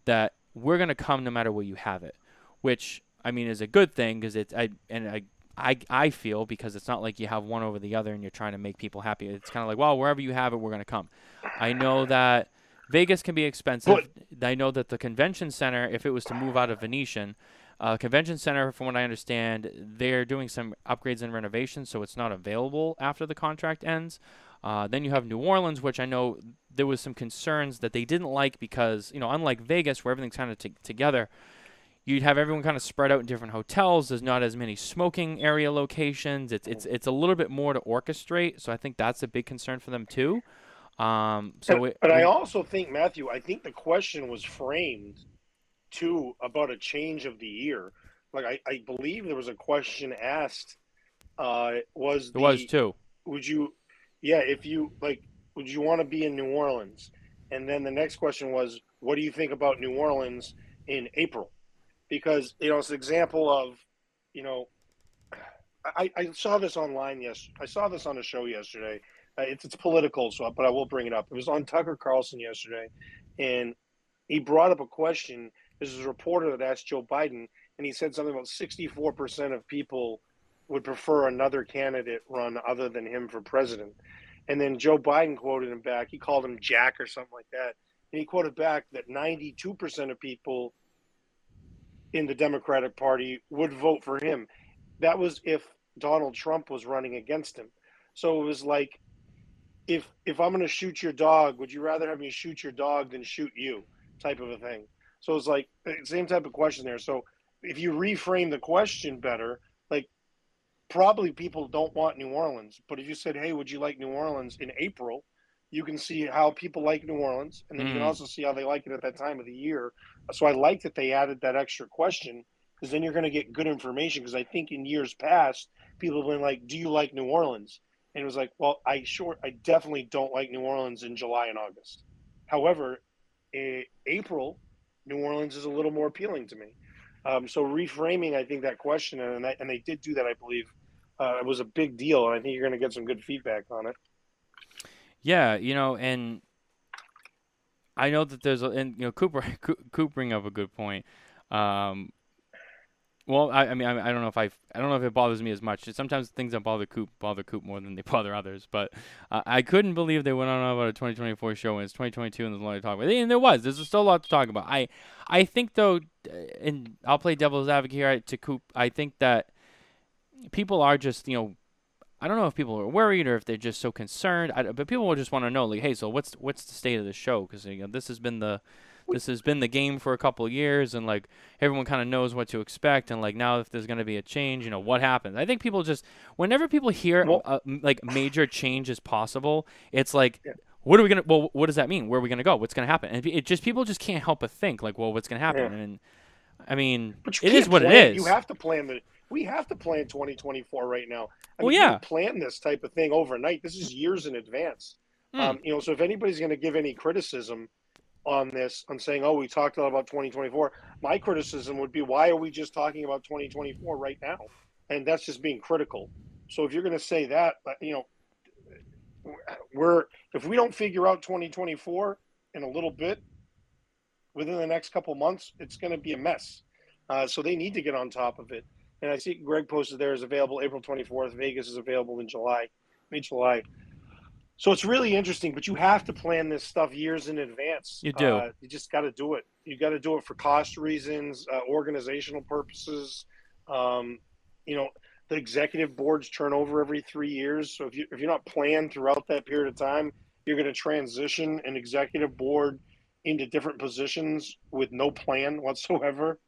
that we're going to come no matter where you have it, which I mean is a good thing because it's I and I. I, I feel because it's not like you have one over the other and you're trying to make people happy. It's kind of like, well, wherever you have it, we're going to come. I know that Vegas can be expensive. I know that the convention center, if it was to move out of Venetian, uh, convention center, from what I understand, they're doing some upgrades and renovations, so it's not available after the contract ends. Uh, then you have New Orleans, which I know there was some concerns that they didn't like because you know, unlike Vegas, where everything's kind of t- together, you'd have everyone kind of spread out in different hotels. There's not as many smoking area locations. It's it's it's a little bit more to orchestrate. So I think that's a big concern for them too. Um, so but, it, but I also think Matthew. I think the question was framed too about a change of the year. Like I, I believe there was a question asked. Uh, was the, there was too. would you yeah if you like would you want to be in new orleans and then the next question was what do you think about new orleans in april because you know it's an example of you know i, I saw this online yes i saw this on a show yesterday uh, it's, it's political so but i will bring it up it was on tucker carlson yesterday and he brought up a question this is a reporter that asked joe biden and he said something about 64% of people would prefer another candidate run other than him for president. And then Joe Biden quoted him back. He called him Jack or something like that. And he quoted back that 92% of people in the Democratic Party would vote for him. That was if Donald Trump was running against him. So it was like, if if I'm going to shoot your dog, would you rather have me shoot your dog than shoot you? Type of a thing. So it's like uh, same type of question there. So if you reframe the question better, like probably people don't want New Orleans, but if you said, "Hey, would you like New Orleans in April?" You can see how people like New Orleans, and then mm. you can mm. also see how they like it at that time of the year. So I like that they added that extra question because then you're going to get good information. Because I think in years past, people have been like, "Do you like New Orleans?" And it was like, "Well, I sure, I definitely don't like New Orleans in July and August." However, April, New Orleans is a little more appealing to me. Um, so reframing, I think that question, and that, and they did do that, I believe, uh, it was a big deal, and I think you're going to get some good feedback on it. Yeah, you know, and I know that there's a, and you know, Cooper Cooper bring up a good point. Um, well, I, I mean, I, I, don't know if I, I don't know if it bothers me as much. Sometimes things that bother Coop bother Coop more than they bother others. But uh, I couldn't believe they went on about a 2024 show and it's 2022 and there's a lot to talk about. And there was, there's still a lot to talk about. I, I think though, and I'll play devil's advocate here to Coop. I think that people are just, you know, I don't know if people are worried or if they're just so concerned. I, but people will just want to know, like, hey, so what's what's the state of the show? Because you know, this has been the this has been the game for a couple of years, and like everyone kind of knows what to expect. And like now, if there's going to be a change, you know, what happens? I think people just whenever people hear well, uh, like major change is possible, it's like. Yeah. What are we gonna? Well, what does that mean? Where are we gonna go? What's gonna happen? And it just people just can't help but think like, well, what's gonna happen? Yeah. And I mean, it is what it is. You have to plan the we have to plan 2024 right now. I well, yeah, plan this type of thing overnight. This is years in advance. Mm. Um, you know, so if anybody's going to give any criticism on this, on saying, "Oh, we talked a lot about 2024," my criticism would be, "Why are we just talking about 2024 right now?" And that's just being critical. So if you're going to say that, you know, we're if we don't figure out 2024 in a little bit within the next couple months, it's going to be a mess. Uh, so they need to get on top of it. And I see Greg posted there is available April 24th. Vegas is available in July, mid July. So it's really interesting, but you have to plan this stuff years in advance. You do. Uh, you just got to do it. You got to do it for cost reasons, uh, organizational purposes. Um, you know, the executive boards turn over every three years. So if you if you're not planned throughout that period of time, you're going to transition an executive board into different positions with no plan whatsoever.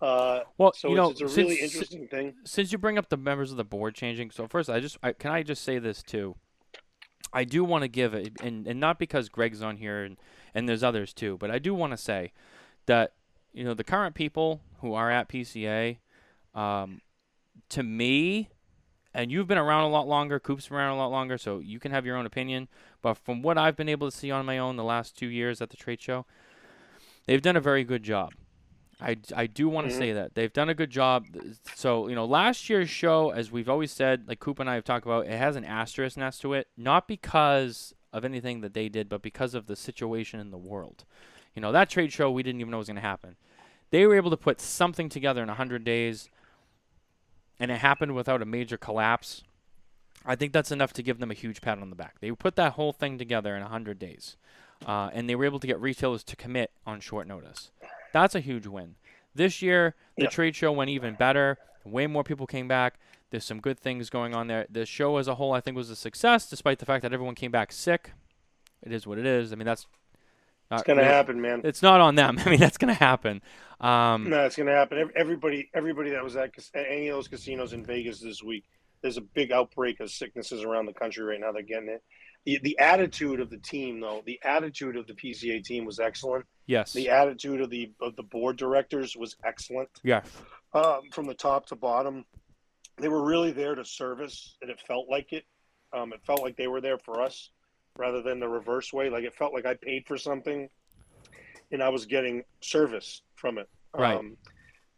Uh, well, so you know, it's, it's a since, really interesting thing. Since you bring up the members of the board changing, so first, I just I, can I just say this too. I do want to give it, and, and not because Greg's on here and, and there's others too, but I do want to say that you know the current people who are at PCA, um, to me, and you've been around a lot longer, Coop's been around a lot longer, so you can have your own opinion. But from what I've been able to see on my own the last two years at the trade show, they've done a very good job. I, I do want to mm-hmm. say that they've done a good job. So you know, last year's show, as we've always said, like Coop and I have talked about, it has an asterisk next to it, not because of anything that they did, but because of the situation in the world. You know, that trade show we didn't even know was going to happen. They were able to put something together in 100 days, and it happened without a major collapse. I think that's enough to give them a huge pat on the back. They put that whole thing together in 100 days, uh, and they were able to get retailers to commit on short notice. That's a huge win. This year, the yep. trade show went even better. Way more people came back. There's some good things going on there. The show as a whole, I think, was a success, despite the fact that everyone came back sick. It is what it is. I mean, that's not, it's gonna happen, man. It's not on them. I mean, that's gonna happen. Um, no, it's gonna happen. Everybody, everybody that was at any of those casinos in Vegas this week, there's a big outbreak of sicknesses around the country right now. They're getting it. The, the attitude of the team, though, the attitude of the PCA team was excellent. Yes. The attitude of the of the board directors was excellent. Yeah. Um, from the top to bottom, they were really there to service, and it felt like it. Um, it felt like they were there for us, rather than the reverse way. Like it felt like I paid for something, and I was getting service from it. Right. Um,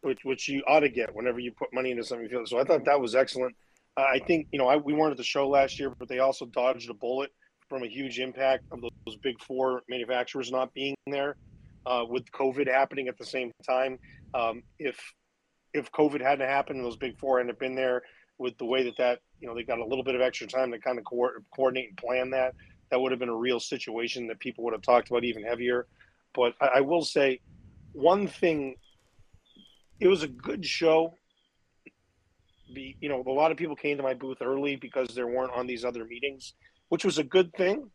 which which you ought to get whenever you put money into something. So I thought that was excellent. I think you know I, we weren't at the show last year, but they also dodged a bullet from a huge impact of those big four manufacturers not being there uh, with COVID happening at the same time. Um, if if COVID hadn't happened those big four hadn't been there, with the way that that you know they got a little bit of extra time to kind of co- coordinate and plan that. That would have been a real situation that people would have talked about even heavier. But I, I will say one thing: it was a good show. Be, you know, a lot of people came to my booth early because there weren't on these other meetings, which was a good thing.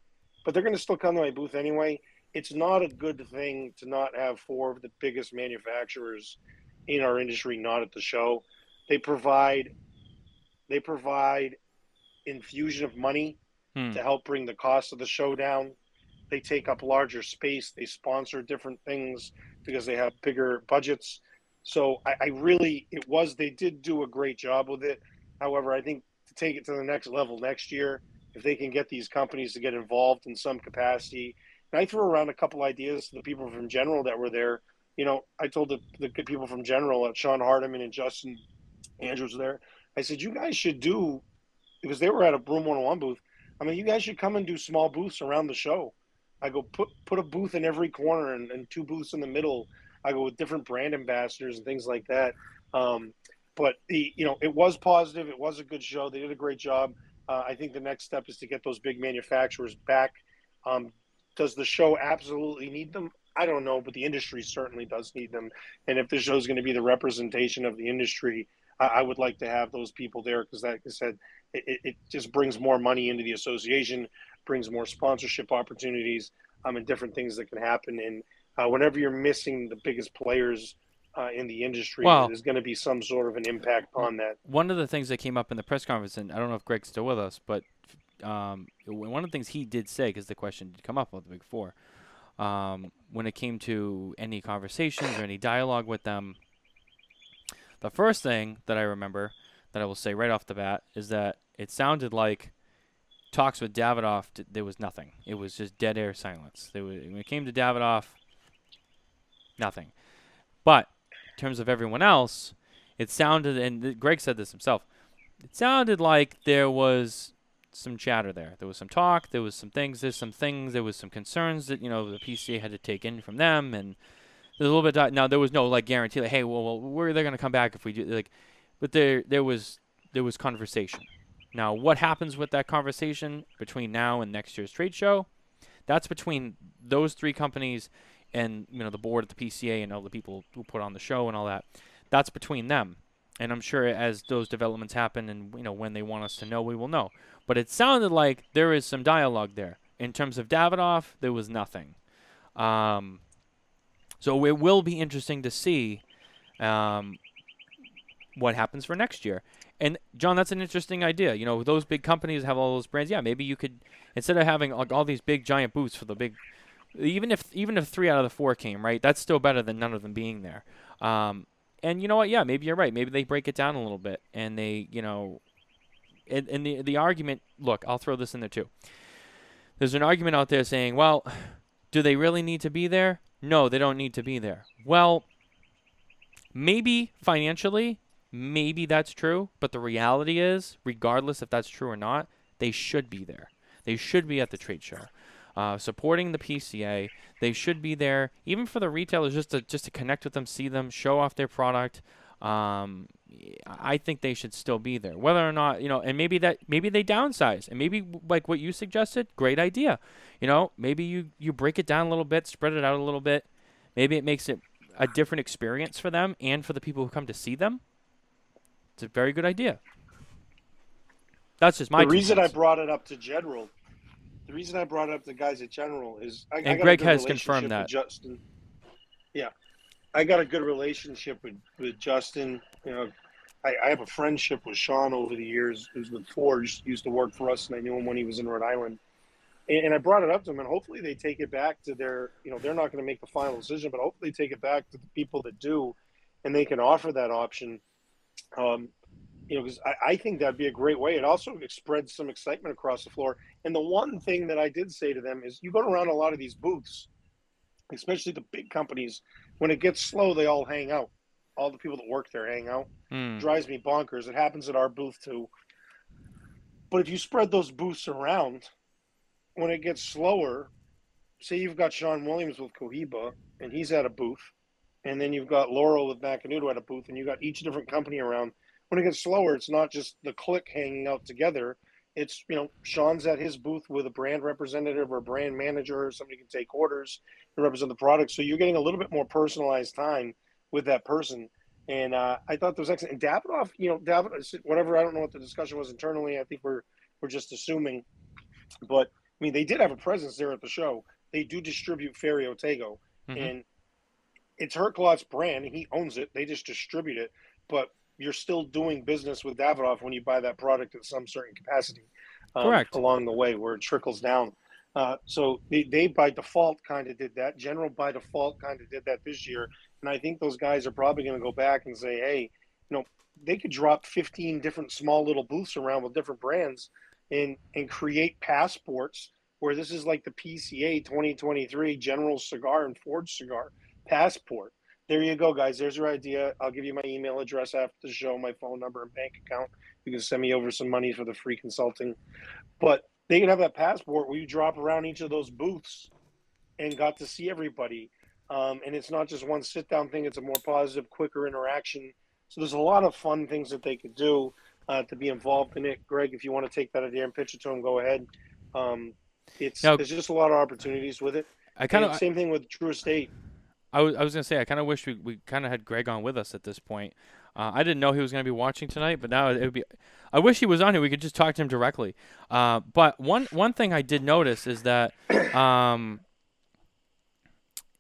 But they're going to still come to my booth anyway. It's not a good thing to not have four of the biggest manufacturers in our industry not at the show. They provide they provide infusion of money Hmm. to help bring the cost of the show down. They take up larger space. They sponsor different things because they have bigger budgets. So I, I really, it was, they did do a great job with it. However, I think to take it to the next level next year, if they can get these companies to get involved in some capacity, and I threw around a couple ideas to the people from General that were there. You know, I told the, the people from General, uh, Sean Hardiman and Justin Andrews there, I said, you guys should do, because they were at a Room 101 booth. I mean, you guys should come and do small booths around the show. I go put put a booth in every corner and, and two booths in the middle. I go with different brand ambassadors and things like that. Um, but the you know it was positive. It was a good show. They did a great job. Uh, I think the next step is to get those big manufacturers back. Um, does the show absolutely need them? I don't know, but the industry certainly does need them. And if the show is going to be the representation of the industry, I, I would like to have those people there because, like I said, it, it just brings more money into the association, brings more sponsorship opportunities, um, and different things that can happen. And uh, whenever you're missing the biggest players uh, in the industry, Well- there's going to be some sort of an impact on that. One of the things that came up in the press conference, and I don't know if Greg's still with us, but um, one of the things he did say, because the question did come up about the Big Four, um, when it came to any conversations or any dialogue with them, the first thing that I remember that I will say right off the bat is that it sounded like talks with Davidoff, there was nothing. It was just dead air silence. There was, when it came to Davidoff, nothing. But in terms of everyone else, it sounded, and Greg said this himself, it sounded like there was some chatter there. There was some talk. There was some things. There's some things. There was some concerns that you know the PCA had to take in from them, and there's a little bit. Now there was no like guarantee. Like, hey, well, well, where they're gonna come back if we do like, but there there was there was conversation. Now, what happens with that conversation between now and next year's trade show? That's between those three companies and you know the board at the PCA and all the people who put on the show and all that. That's between them. And I'm sure as those developments happen and you know when they want us to know, we will know. But it sounded like there is some dialogue there. In terms of Davidoff, there was nothing. Um, so it will be interesting to see um, what happens for next year. And John, that's an interesting idea. You know, those big companies have all those brands. Yeah, maybe you could instead of having like all these big giant booths for the big, even if even if three out of the four came, right? That's still better than none of them being there. Um, and you know what? Yeah, maybe you're right. Maybe they break it down a little bit, and they, you know, and, and the the argument. Look, I'll throw this in there too. There's an argument out there saying, well, do they really need to be there? No, they don't need to be there. Well, maybe financially, maybe that's true, but the reality is, regardless if that's true or not, they should be there. They should be at the trade show, uh, supporting the PCA. They should be there, even for the retailers, just to just to connect with them, see them, show off their product. Um, I think they should still be there, whether or not you know. And maybe that maybe they downsize, and maybe like what you suggested, great idea. You know, maybe you you break it down a little bit, spread it out a little bit. Maybe it makes it a different experience for them and for the people who come to see them. It's a very good idea. That's just my. the reason I brought it up to General, the reason I brought up the guys at General is I, I And got a Greg good has confirmed that. Justin. Yeah, I got a good relationship with with Justin. You know, I, I have a friendship with Sean over the years. Who's with Forged, used to work for us, and I knew him when he was in Rhode Island. And, and I brought it up to him, and hopefully they take it back to their. You know, they're not going to make the final decision, but hopefully take it back to the people that do, and they can offer that option. Um, you know, because I, I think that'd be a great way. It also spreads some excitement across the floor. And the one thing that I did say to them is, you go around a lot of these booths, especially the big companies. When it gets slow, they all hang out. All the people that work there hang out. Hmm. drives me bonkers. It happens at our booth too. But if you spread those booths around, when it gets slower, say you've got Sean Williams with Cohiba and he's at a booth, and then you've got Laurel with Macanudo at a booth, and you've got each different company around. When it gets slower, it's not just the click hanging out together. It's you know Sean's at his booth with a brand representative or brand manager, or somebody can take orders and represent the product. So you're getting a little bit more personalized time with that person. And uh, I thought that was excellent. And Davidoff, you know, Davidoff, whatever. I don't know what the discussion was internally. I think we're we're just assuming, but I mean, they did have a presence there at the show. They do distribute Ferio Tego, mm-hmm. and it's Herklot's brand. He owns it. They just distribute it, but you're still doing business with Davidoff when you buy that product at some certain capacity. Um, Correct. Along the way, where it trickles down. Uh, so they, they by default kind of did that. General by default kind of did that this year, and I think those guys are probably going to go back and say, hey, you know, they could drop 15 different small little booths around with different brands and and create passports where this is like the PCA 2023 General Cigar and Forged Cigar passport. There you go, guys. There's your idea. I'll give you my email address after the show, my phone number and bank account. You can send me over some money for the free consulting. But they can have that passport where you drop around each of those booths and got to see everybody. Um, and it's not just one sit down thing, it's a more positive, quicker interaction. So there's a lot of fun things that they could do uh, to be involved in it. Greg, if you want to take that idea and pitch it to them, go ahead. Um, it's now, there's just a lot of opportunities with it. I kind of same thing with Drew Estate. I was, I was gonna say I kind of wish we, we kind of had Greg on with us at this point. Uh, I didn't know he was gonna be watching tonight, but now it would be. I wish he was on here. We could just talk to him directly. Uh, but one one thing I did notice is that um,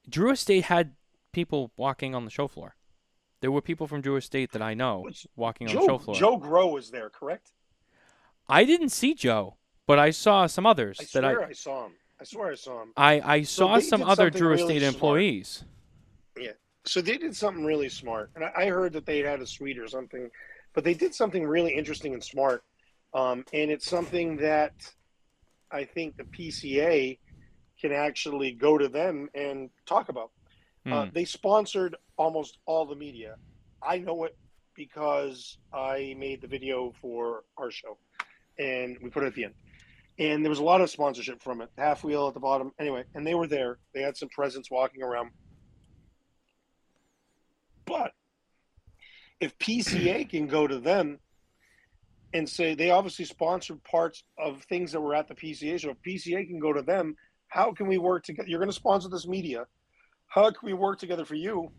Drew Estate had people walking on the show floor. There were people from Drew Estate that I know walking Joe, on the show floor. Joe Grow was there, correct? I didn't see Joe, but I saw some others I that I, I saw him. I swear I saw him. I, I saw so some other Drew really Estate employees. Yeah. So they did something really smart. And I, heard that they had a suite or something, but they did something really interesting and smart. Um, and it's something that I think the PCA can actually go to them and talk about. Uh, hmm. Uh, they sponsored almost all the media. I know it because I made the video for our show and we put it at the end and there was a lot of sponsorship from it. Half wheel at the bottom, anyway, and they were there. They had some presence walking around. But if PCA can go to them and say they obviously sponsored parts of things that were at the PCA so if PCA can go to them, how can we work together? You're going to sponsor this media. How can we work together for you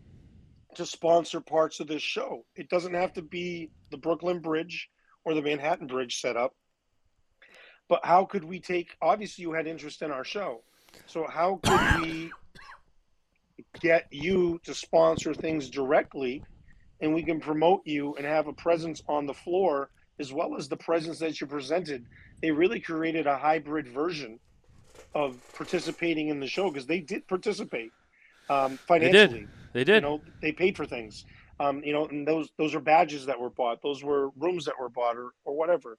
to sponsor parts of this show? It doesn't have to be the Brooklyn Bridge or the Manhattan Bridge setup but how could we take obviously you had interest in our show so how could we get you to sponsor things directly and we can promote you and have a presence on the floor as well as the presence that you presented. They really created a hybrid version of participating in the show because they did participate um, financially they did. they did. you know they paid for things. Um, you know and those those are badges that were bought. Those were rooms that were bought or, or whatever.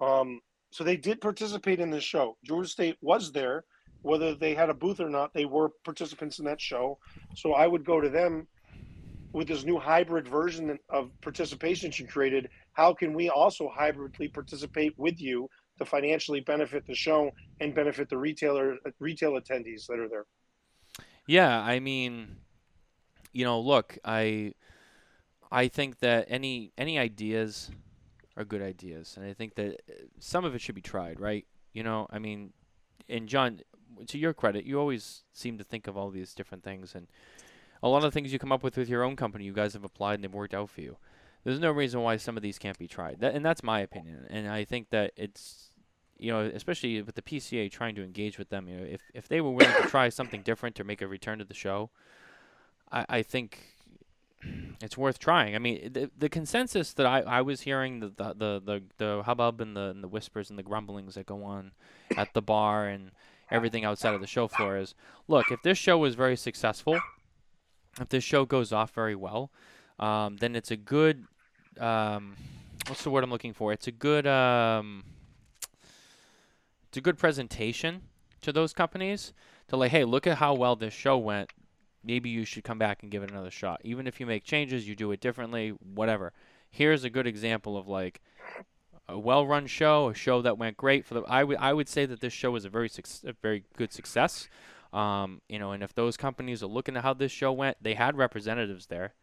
Um, so they did participate in the show. Drew Estate was there, whether they had a booth or not. They were participants in that show. So I would go to them with this new hybrid version of participation she created. How can we also hybridly participate with you to financially benefit the show and benefit the retailer retail attendees that are there? Yeah, I mean, you know, look, I I think that any any ideas are good ideas, and I think that some of it should be tried, right? You know, I mean, and John, to your credit, you always seem to think of all these different things, and a lot of things you come up with with your own company, you guys have applied and they've worked out for you. There's no reason why some of these can't be tried, and that's my opinion. And I think that it's, you know, especially with the PCA trying to engage with them, you know, if if they were willing to try something different or make a return to the show, I, I think it's worth trying. I mean, the, the consensus that I, I was hearing, the, the the the the hubbub and the and the whispers and the grumblings that go on at the bar and everything outside of the show floor is, look, if this show is very successful, if this show goes off very well, um, then it's a good, um, what's the word I'm looking for? It's a good, um, it's a good presentation to those companies to like, hey, look at how well this show went maybe you should come back and give it another shot. Even if you make changes, you do it differently, whatever. Here's a good example of like a well-run show, a show that went great for the. I would I would say that this show was a very a very good success. Um, you know, and if those companies are looking at how this show went, they had representatives there.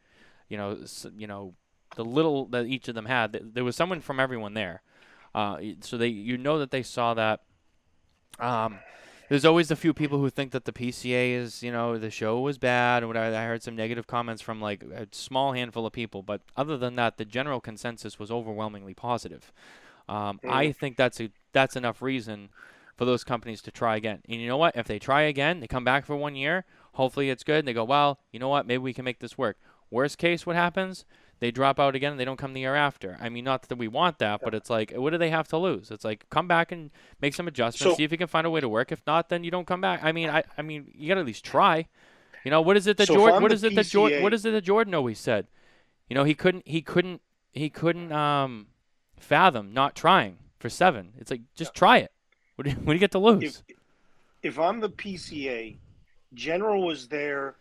You know, you know, the little that each of them had, th- there was someone from everyone there. Uh, so they you know that they saw that. Um, there's always a few people who think that the PCA is, you know, the show was bad or whatever. I heard some negative comments from like a small handful of people, but other than that, the general consensus was overwhelmingly positive. Um, I think that's a that's enough reason for those companies to try again. And you know what? If they try again, they come back for one year. Hopefully, it's good. And they go, well, you know what? Maybe we can make this work. Worst case, what happens? They drop out again and they don't come the year after. I mean, not that we want that, but it's like, what do they have to lose? It's like, come back and make some adjustments, So- see if you can find a way to work. If not, then you don't come back. I mean, I, I mean, you got to at least try. You know, what is it that So Jordan? What is it that Jordan? What is it that Jordan always said? You know, he couldn't, he couldn't, he couldn't um, fathom not trying for seven. It's like, just try it. What do you, what do you get to lose? if if I'm the PCA, General was there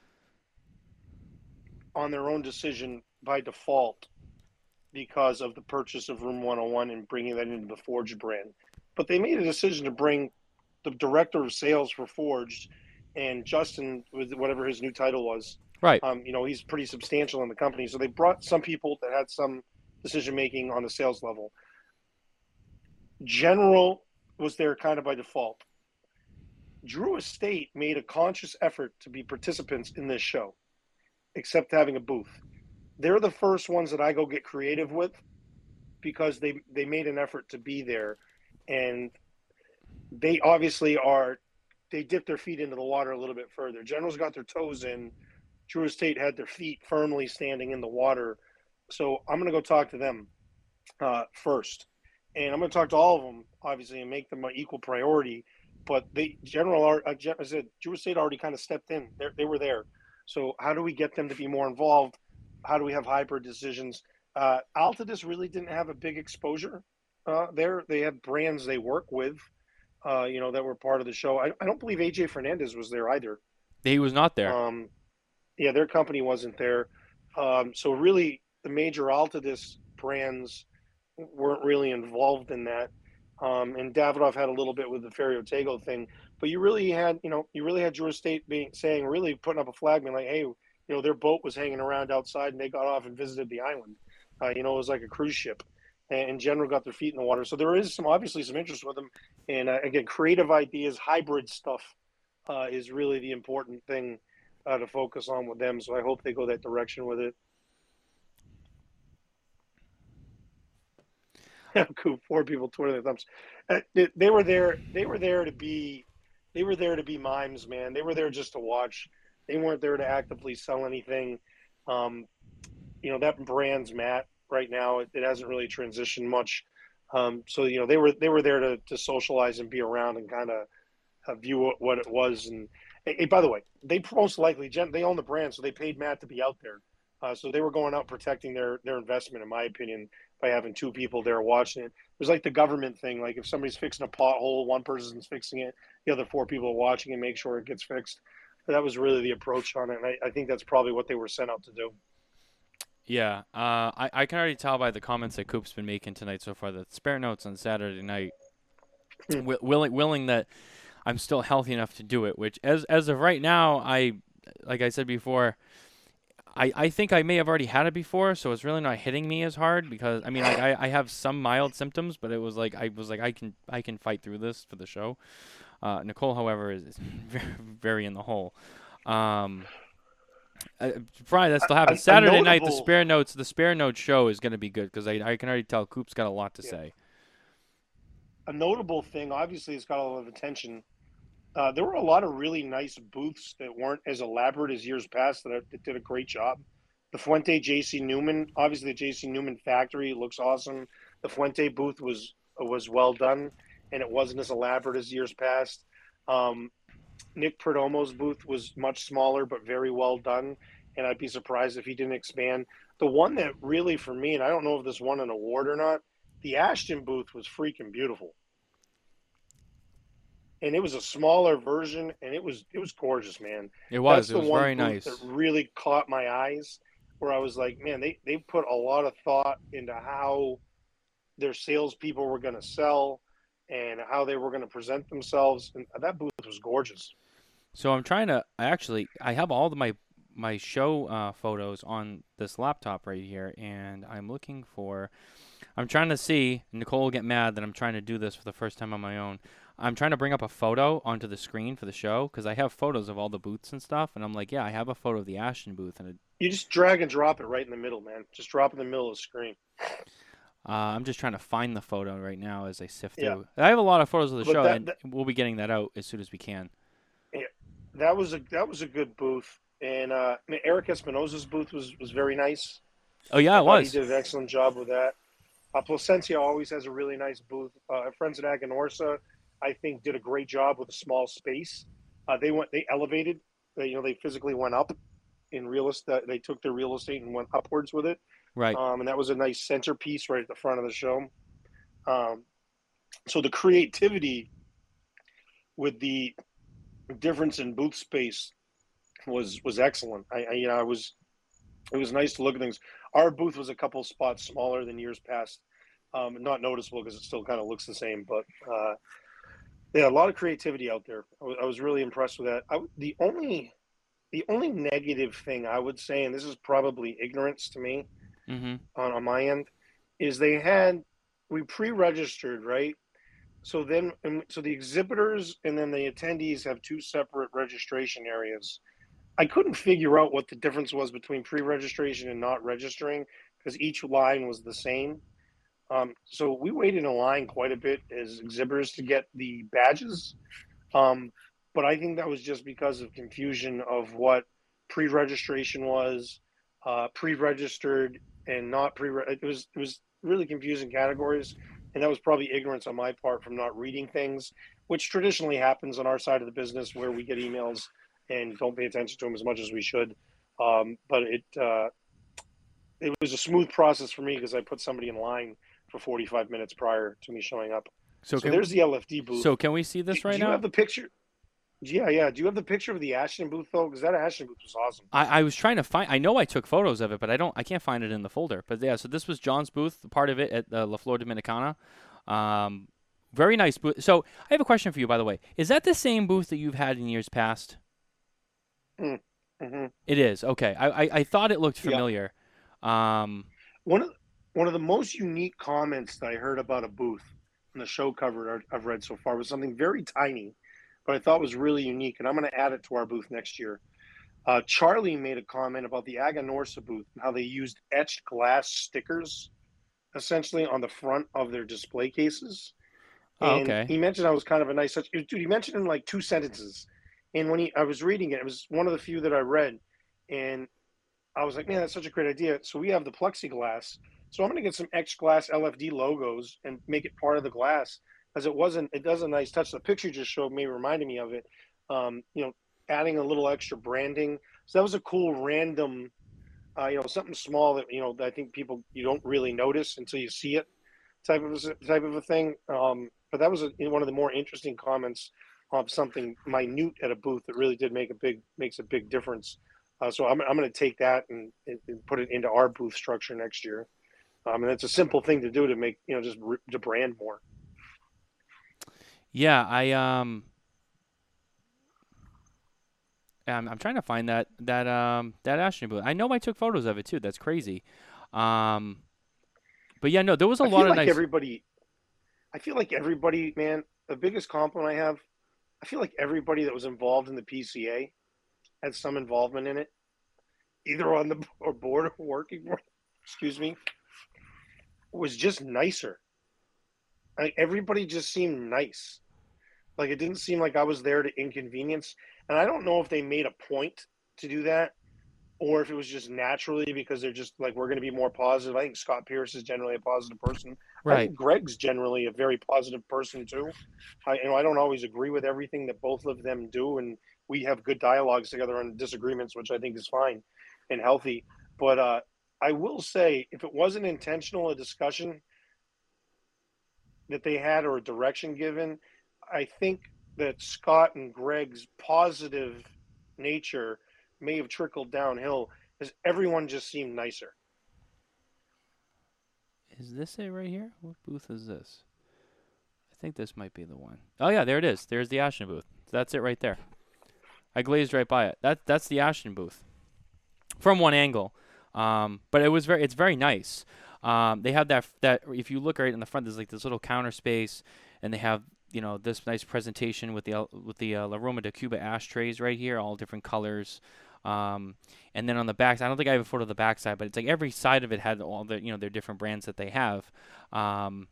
on their own decision by default because of the purchase of Room 101 and bringing that into the Forged brand. But they made a decision to bring the director of sales for Forged and Justin, with whatever his new title was, right. um, you know, he's pretty substantial in the company. So they brought some people that had some decision making on the sales level. General was there kind of by default. Drew Estate made a conscious effort to be participants in this show, except having a booth. They're the first ones that I go get creative with because they they made an effort to be there, and they obviously are. They dip their feet into the water a little bit further. General's got their toes in. Drew Estate had their feet firmly standing in the water. So I'm going to go talk to them uh, first. And I'm going to talk to all of them, obviously, and make them an equal priority. But they, General, uh, I said, Drew Estate already kind of stepped in. They're, they were there. So how do we get them to be more involved? How do we have hybrid decisions? Uh, Altadis really didn't have a big exposure uh, there. They had brands they work with, uh, you know, that were part of the show. I, I don't believe AJ Fernandez was there either. He was not there. Um, yeah, their company wasn't there. Um, so really, the major Altadis brands weren't really involved in that. Um, and Davidoff had a little bit with the Ferio Tego thing, but you really had, you know, you really had Drew Estate being saying, really putting up a flag, being like, hey, you know, their boat was hanging around outside, and they got off and visited the island. Uh, you know, it was like a cruise ship, and in general, got their feet in the water. So there is some obviously some interest with them, and uh, again, creative ideas, hybrid stuff uh, is really the important thing uh, to focus on with them. So I hope they go that direction with it. cool. Four people twirling their thumbs. Uh, they, they were there. They were there to be. They were there to be mimes, man. They were there just to watch. They weren't there to actively sell anything. Um, you know that brand's Matt right now. It, it hasn't really transitioned much. Um, so you know they were they were there to, to socialize and be around and kind of uh, view what, what it was. And hey, by the way, they most likely they own the brand, so they paid Matt to be out there. Uh, so they were going out protecting their their investment, in my opinion, by having two people there watching it. It was like the government thing. Like if somebody's fixing a pothole, one person's fixing it, the other four people are watching and make sure it gets fixed. That was really the approach on it, and I, I think that's probably what they were sent out to do. Yeah, uh, I, I can already tell by the comments that Coop's been making tonight so far that spare notes on Saturday night, Hmm. wi- willing willing that I'm still healthy enough to do it. Which as as of right now, I like I said before, I, I think I may have already had it before, so it's really not hitting me as hard because I mean like I, I have some mild symptoms, but it was like I was like I can I can fight through this for the show. Uh, Nicole, however, is, is very, in the hole. Um, uh, Friday that still happens. a Saturday night, the spare notes, the spare note show is going to be good because I, I can already tell Coop's got a lot to Yeah. say. a notable thing, obviously, it's got a lot of attention. Uh, there were a lot of really nice booths that weren't as elaborate as years past that, that did a great job. The Fuente JC Newman, obviously, the JC Newman factory looks awesome. The Fuente booth was was well done, and it wasn't as elaborate as years past. Um, Nick Perdomo's booth was much smaller but very well done, and I'd be surprised if he didn't expand. The one that really, for me, and I don't know if this won an award or not, the Ashton booth was freaking beautiful. And it was a smaller version and it was it was gorgeous, man. It was. That's it was very nice. That really caught my eyes where I was like, man, they, they put a lot of thought into how their salespeople were gonna sell and how they were gonna present themselves. And that booth was gorgeous. So I'm trying to. I actually I have all of my my show uh, photos on this laptop right here, and I'm looking for. I'm trying to see. Nicole will get mad that I'm trying to do this for the first time on my own. I'm trying to bring up a photo onto the screen for the show because I have photos of all the booths and stuff, and I'm like, yeah, I have a photo of the Ashton booth, and it, You just drag and drop it right in the middle, man. Just drop in the middle of the screen. Uh, I'm just trying to find the photo right now as I sift Yeah. through. I have a lot of photos of the But show, that- and that- we'll be getting that out as soon as we can. Yeah, That was a that was a good booth, and uh, I mean, Erik Espinosa's booth was was very nice. Oh yeah, it was. He did an excellent job with that. Uh, Plasencia always has a really nice booth. Uh, Friends at Aganorsa, I think, did a great job with a small space. Uh, they went, they elevated, they, you know, they physically went up in real estate. They took their real estate and went upwards with it, Right. um, and that was a nice centerpiece right at the front of the show. Um, so the creativity with the difference in booth space was was excellent. I, I you know I was it was nice to look at things. Our booth was a couple spots smaller than years past. Um, not noticeable because it still kind of looks the same, but uh, yeah, a lot of creativity out there. I was, was really impressed with that. I, the only the only negative thing I would say, and this is probably ignorance to me mm-hmm. on, on my end, is they had we pre-registered right. So then, so the exhibitors and then the attendees have two separate registration areas. I couldn't figure out what the difference was between pre-registration and not registering because each line was the same. Um, so we waited in line quite a bit as exhibitors to get the badges. Um, but I think that was just because of confusion of what pre-registration was, uh, pre-registered and not pre. It was it was really confusing categories, and that was probably ignorance on my part from not reading things, which traditionally happens on our side of the business where we get emails and don't pay attention to them as much as we should. Um, but it uh, it was a smooth process for me because I put somebody in line for 45 minutes prior to me showing up. So, So, there's the LFD booth. so can we see this do, right do you now? have the picture? Yeah, yeah. Do you have the picture of the Ashton booth though? Because that Ashton booth was awesome. I, I was trying to find. I know I took photos of it, but I don't. I can't find it in the folder. But yeah, so this was Jon's booth, part of it at uh, La Flor Dominicana. Um, very nice booth. So I have a question for you, by the way. Is that the same booth that you've had in years past? Mm-hmm. It is. Okay. I I, I thought it looked familiar. Yeah. Um, One of one of the most unique comments that I heard about a booth in the show cover I've read so far was something very tiny, but I thought was really unique, and I'm going to add it to our booth next year. Uh, Charlie made a comment about the Aganorsa booth and how they used etched glass stickers, essentially on the front of their display cases. Oh, okay. He mentioned I was kind of a nice touch. Dude, he mentioned in like two sentences, and when he I was reading it, it was one of the few that I read, and I was like, man, that's such a great idea. So we have the plexiglass. So I'm going to get some X glass LFD logos and make it part of the glass because it wasn't, it does a nice touch. The picture just showed me, reminded me of it. Um, you know, adding a little extra branding. So that was a cool random, uh, you know, something small that, you know, that I think people, you don't really notice until you see it type of a, type of a thing. Um, but that was a, one of the more interesting comments of something minute at a booth that really did make a big, makes a big difference. Uh, so I'm, I'm going to take that and, and, and put it into our booth structure next year. Um, and it's a simple thing to do to make you know just re- to brand more. Yeah. I um. I'm, I'm trying to find that that um that Ashton booth. I know I took photos of it too. That's crazy. Um, but yeah, no, there was a I lot of like nice. everybody. I feel like everybody, man. The biggest compliment I have, I feel like everybody that was involved in the PCA had some involvement in it, either on the or board or working for. Excuse me. Was just nicer. Like everybody just seemed nice. Like it didn't seem like I was there to inconvenience. And I don't know if they made a point to do that or if it was just naturally because they're just like we're going to be more positive. I think Scott Pearce is generally a positive person. I right. think Greg's generally a very positive person too. I you know I don't always agree with everything that both of them do, and we have good dialogues together on disagreements, which I think is fine and healthy. But uh, I will say, if it wasn't intentional a discussion that they had or direction given, I think that Scott and Greg's positive nature may have trickled downhill as everyone just seemed nicer. Is this it right here? What booth is this? I think this might be the one. Oh yeah, there it is. There's the Ashton booth. That's it right there. I glazed right by it. That that's the Ashton booth. from one angle. Um, but it was very it's very nice. Um, they have that that if you look right in the front, there's like this little counter space, and they have you know this nice presentation with the with the uh, La Roma de Cuba ashtrays right here, all different colors. Um, and then on the back, I don't think I have a photo of the backside, but it's like every side of it had all the you know their different brands that they have. Um,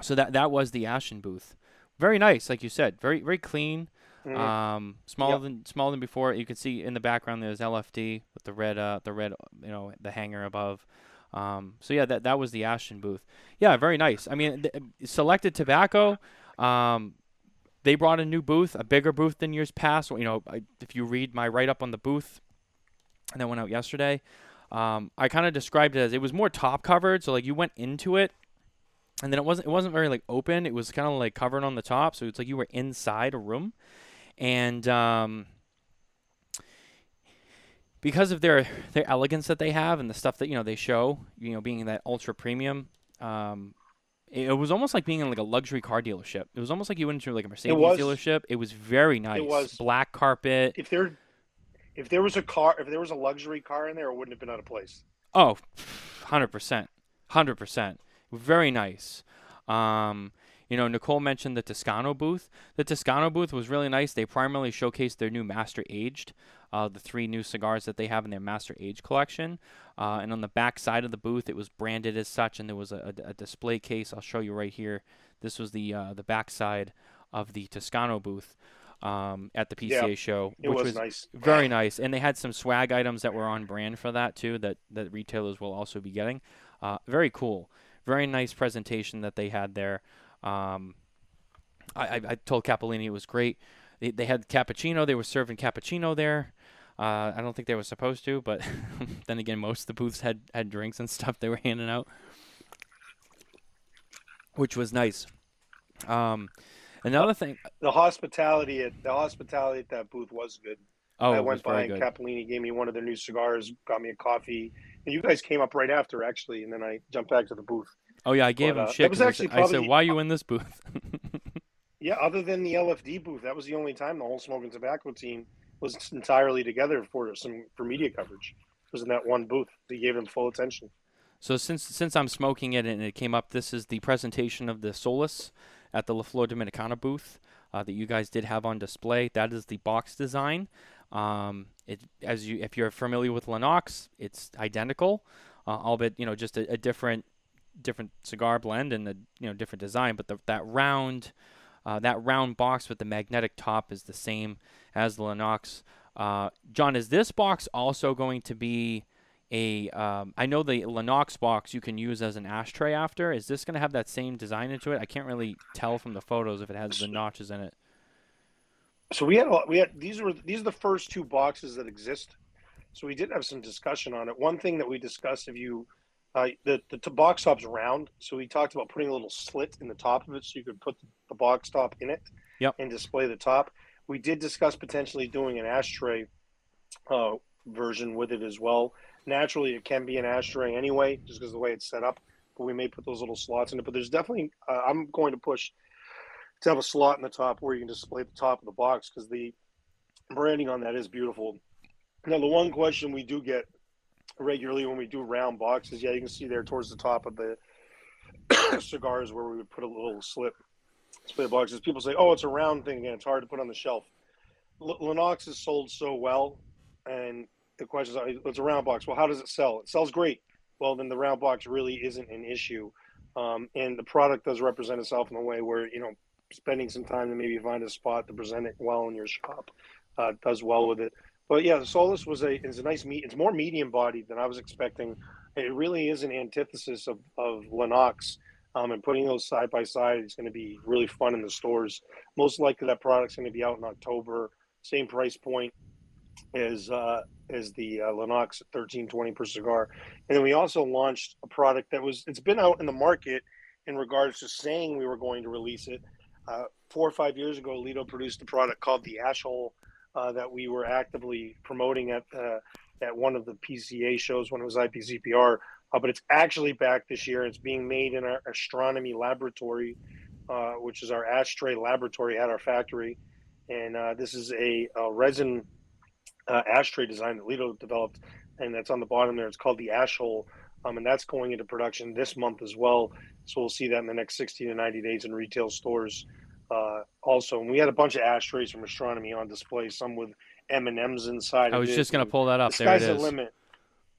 so that that was the Ashton booth. Very nice, like you said, very very clean. Mhm. Um, smaller Yep. than smaller than before. You can see in the background there's LFD with the red uh the red you know the hanger above. Um, so yeah, that that was the Ashton booth. Yeah, very nice. I mean, th- selected tobacco. Um, they brought a new booth, a bigger booth than years past. You know, I, if you read my write up on the booth and that went out yesterday, um, I kind of described it as it was more top covered. So like you went into it, and then it wasn't it wasn't very like open. It was kind of like covered on the top, so it's like you were inside a room, and um, because of their their elegance that they have and the stuff that you know they show, you know, being that ultra premium. Um, it, it was almost like being in like a luxury car dealership. It was almost like you went into like a Mercedes was. dealership. It was very nice. It was. Black carpet. If there, if there was a car, if there was a luxury car in there, it wouldn't have been out of place. Oh, 100%. 100%. Very nice. Um, you know, Nicole mentioned the Toscano booth. The Toscano booth was really nice. They primarily showcased their new Master Aged, uh, the three new cigars that they have in their Master Aged collection. Uh, and on the back side of the booth, it was branded as such, and there was a, a, a display case. I'll show you right here. This was the uh, the back side of the Toscano booth um, at the PCA Yeah, show, It which was, was nice. very nice, and they had some swag items that were on brand for that too. That that retailers will also be getting. Uh, very cool, very nice presentation that they had there. Um, I, I, I told Capolini it was great. They, they had cappuccino. They were serving cappuccino there. Uh, I don't think they were supposed to, but then again, most of the booths had, had drinks and stuff they were handing out, which was nice. Um, another thing. The hospitality at the hospitality at that booth was good. Oh, I went by and good. Capolini gave me one of their new cigars, got me a coffee, and you guys came up right after actually, and then I jumped back to the booth. Oh yeah, I gave but, him uh, shit. was 'cause I actually said, I said, "Why are you in this booth?" Yeah, other than the LFD booth, that was the only time the whole Smokin Tabacco team was entirely together for some for media coverage. It was in that one booth. They gave him full attention. So since since I'm smoking it and it came up, this is the presentation of the Solus at the La Flor Dominicana booth uh, that you guys did have on display. That is the box design. Um, it as you if you're familiar with Lennox, it's identical, uh, albeit you know just a, a different different cigar blend and a you know different design. But the, that round uh, that round box with the magnetic top is the same as the Lennox. Uh, Jon, is this box also going to be a um, I know the Lennox box you can use as an ashtray after. Is this going to have that same design into it? I can't really tell from the photos if it has the notches in it. So we had a lot- we had these were these are the first two boxes that exist. So we did have some discussion on it. One thing that we discussed, if you uh, the the box top's round, so we talked about putting a little slit in the top of it, so you could put the, the box top in it Yep. and display the top. We did discuss potentially doing an ashtray uh, version with it as well. Naturally, it can be an ashtray anyway, just because the way it's set up. But we may put those little slots in it. But there's definitely uh, I'm going to push to have a slot in the top where you can display the top of the box because the branding on that is beautiful. Now, the one question we do get regularly when we do round boxes, yeah, you can see there towards the top of the cigars where we would put a little slit display boxes. People say, "Oh, it's a round thing again; it's hard to put on the shelf." L- Lennox is sold so well, and the question is, "It's a round box. Well, how does it sell? It sells great. Well, then the round box really isn't an issue, um, and the product does represent itself in a way where you know spending some time to maybe find a spot to present it well in your shop uh, does well with it. But yeah, the Solus was a is a nice meat. It's more medium bodied than I was expecting. It really is an antithesis of of Lennox. Um, and putting those side by side is going to be really fun in the stores. Most likely, that product's going to be out in October. Same price point as uh, as the uh, Lennox thirteen twenty per cigar. And then we also launched a product that was it's been out in the market in regards to saying we were going to release it. Uh, four or five years ago, Lito produced a product called the Ashhole uh, that we were actively promoting at uh, at one of the PCA shows when it was IPCPR. Uh, but it's actually back this year. It's being made in our astronomy laboratory, uh, which is our ashtray laboratory at our factory. And uh, this is a, a resin uh, ashtray design that Lito developed and that's on the bottom there. It's called the Ash Hole, um, and that's going into production this month as well. So we'll see that in the next 60 to 90 days in retail stores. Uh, also, and we had a bunch of ashtrays from astronomy on display, some with M and M's inside. I was just going to pull that up. The there sky's it the limit.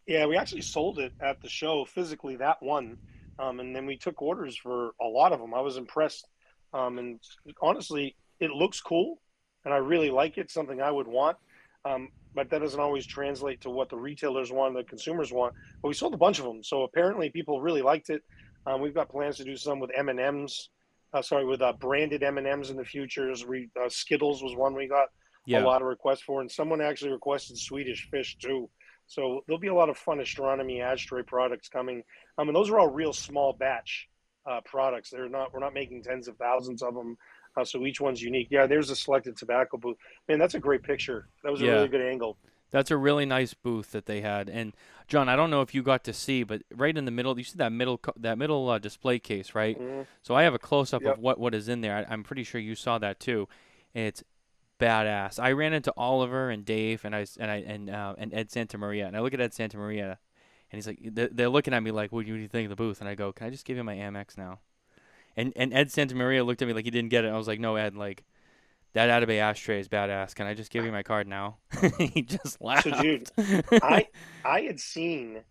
Yeah, we actually sold it at the show physically that one, um, and then we took orders for a lot of them. I was impressed, um, and honestly, it looks cool, and I really like it. Something I would want, um, but that doesn't always translate to what the retailers want, the consumers want. But we sold a bunch of them, so apparently people really liked it. Um, we've got plans to do some with M and M's. Uh, sorry, with uh, branded M and M's in the futures. We uh, Skittles was one we got Yeah. a lot of requests for, and someone actually requested Swedish fish too. So there'll be a lot of fun astronomy ashtray products coming. I mean, those are all real small batch uh, products. They're not. We're not making tens of thousands of them. Uh, so each one's unique. Yeah, there's a selected tobacco booth. Man, that's a great picture. That was a Yeah. really good angle. That's a really nice booth that they had. And Jon, I don't know if you got to see, but right in the middle, you see that middle that middle uh, display case, right? Mhm. So I have a close up Yep. of what what is in there. I, I'm pretty sure you saw that too. It's badass. I ran into Oliver and Dave and I and I and uh, and Ed Santa Maria, and I look at Ed Santa Maria, and he's like, they're, they're looking at me like, what do you think of the booth? And I go, can I just give you my Amex now? And and Ed Santa Maria looked at me like he didn't get it. I was like, no, Ed, like. That Atabey ashtray is badass. Can I just give you my card now? he just laughed. So, dude, I I had seen,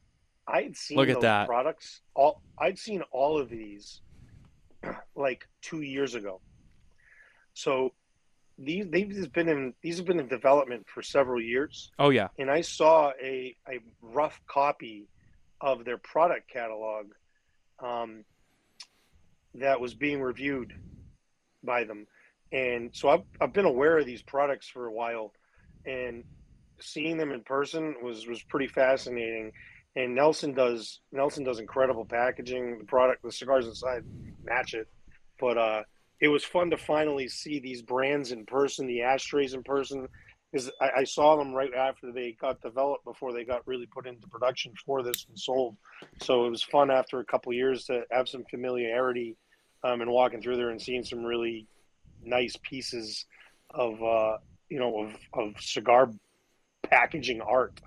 I had seen Look at that. products. All I'd seen all of these, like two years ago. So these they've just been in these have been in development for several years. oh yeah. and I saw a, a rough copy of their product catalog um, that was being reviewed by them. And so I've, I've been aware of these products for a while and seeing them in person was, was pretty fascinating. And Nelson does Nelson does incredible packaging. The product, the cigars inside match it. But uh, it was fun to finally see these brands in person, the ashtrays in person, because I, I saw them right after they got developed before they got really put into production for this and sold. So it was fun after a couple years to have some familiarity um, and walking through there and seeing some really nice pieces of uh, you know of, of cigar packaging art.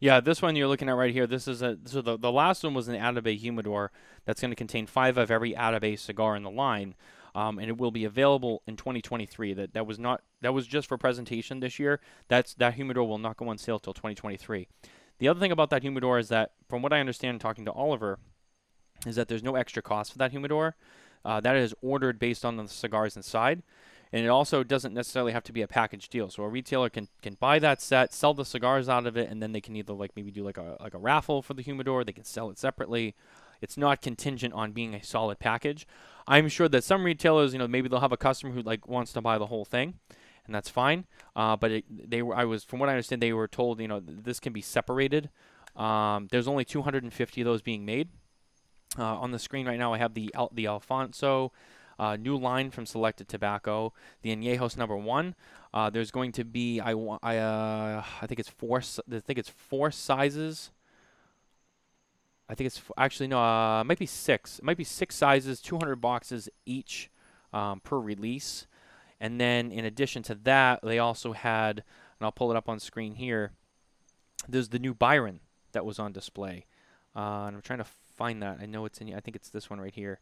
Yeah, this one you're looking at right here. This is a so the, the last one was an Atabey humidor that's going to contain five of every Atabey cigar in the line, um, and it will be available in 2023. That that was not that was just for presentation this year. That's that humidor will not go on sale till 2023. The other thing about that humidor is that, from what I understand, talking to Oliver, is that there's no extra cost for that humidor. Uh, that is ordered based on the cigars inside. And it also doesn't necessarily have to be a package deal. So a retailer can, can buy that set, sell the cigars out of it, and then they can either like maybe do like a like a raffle for the humidor. They can sell it separately. It's not contingent on being a solid package. I'm sure that some retailers, you know, maybe they'll have a customer who like wants to buy the whole thing, and that's fine. Uh, but it, they were, I was, from what I understand, they were told, you know, th- this can be separated. Um, there's only 250 of those being made. Uh, on the screen right now, I have the Al- the Alfonso uh, new line from Selected Tobacco, the Añejos number one. Uh, there's going to be I I uh, I think it's four I think it's four sizes. I think it's f- actually no, uh, it might be six. It might be six sizes, 200 boxes each um, per release. And then in addition to that, they also had, and I'll pull it up on screen here. There's the new Byron that was on display, uh, and I'm trying to find that. I know it's in. I think it's this one right here.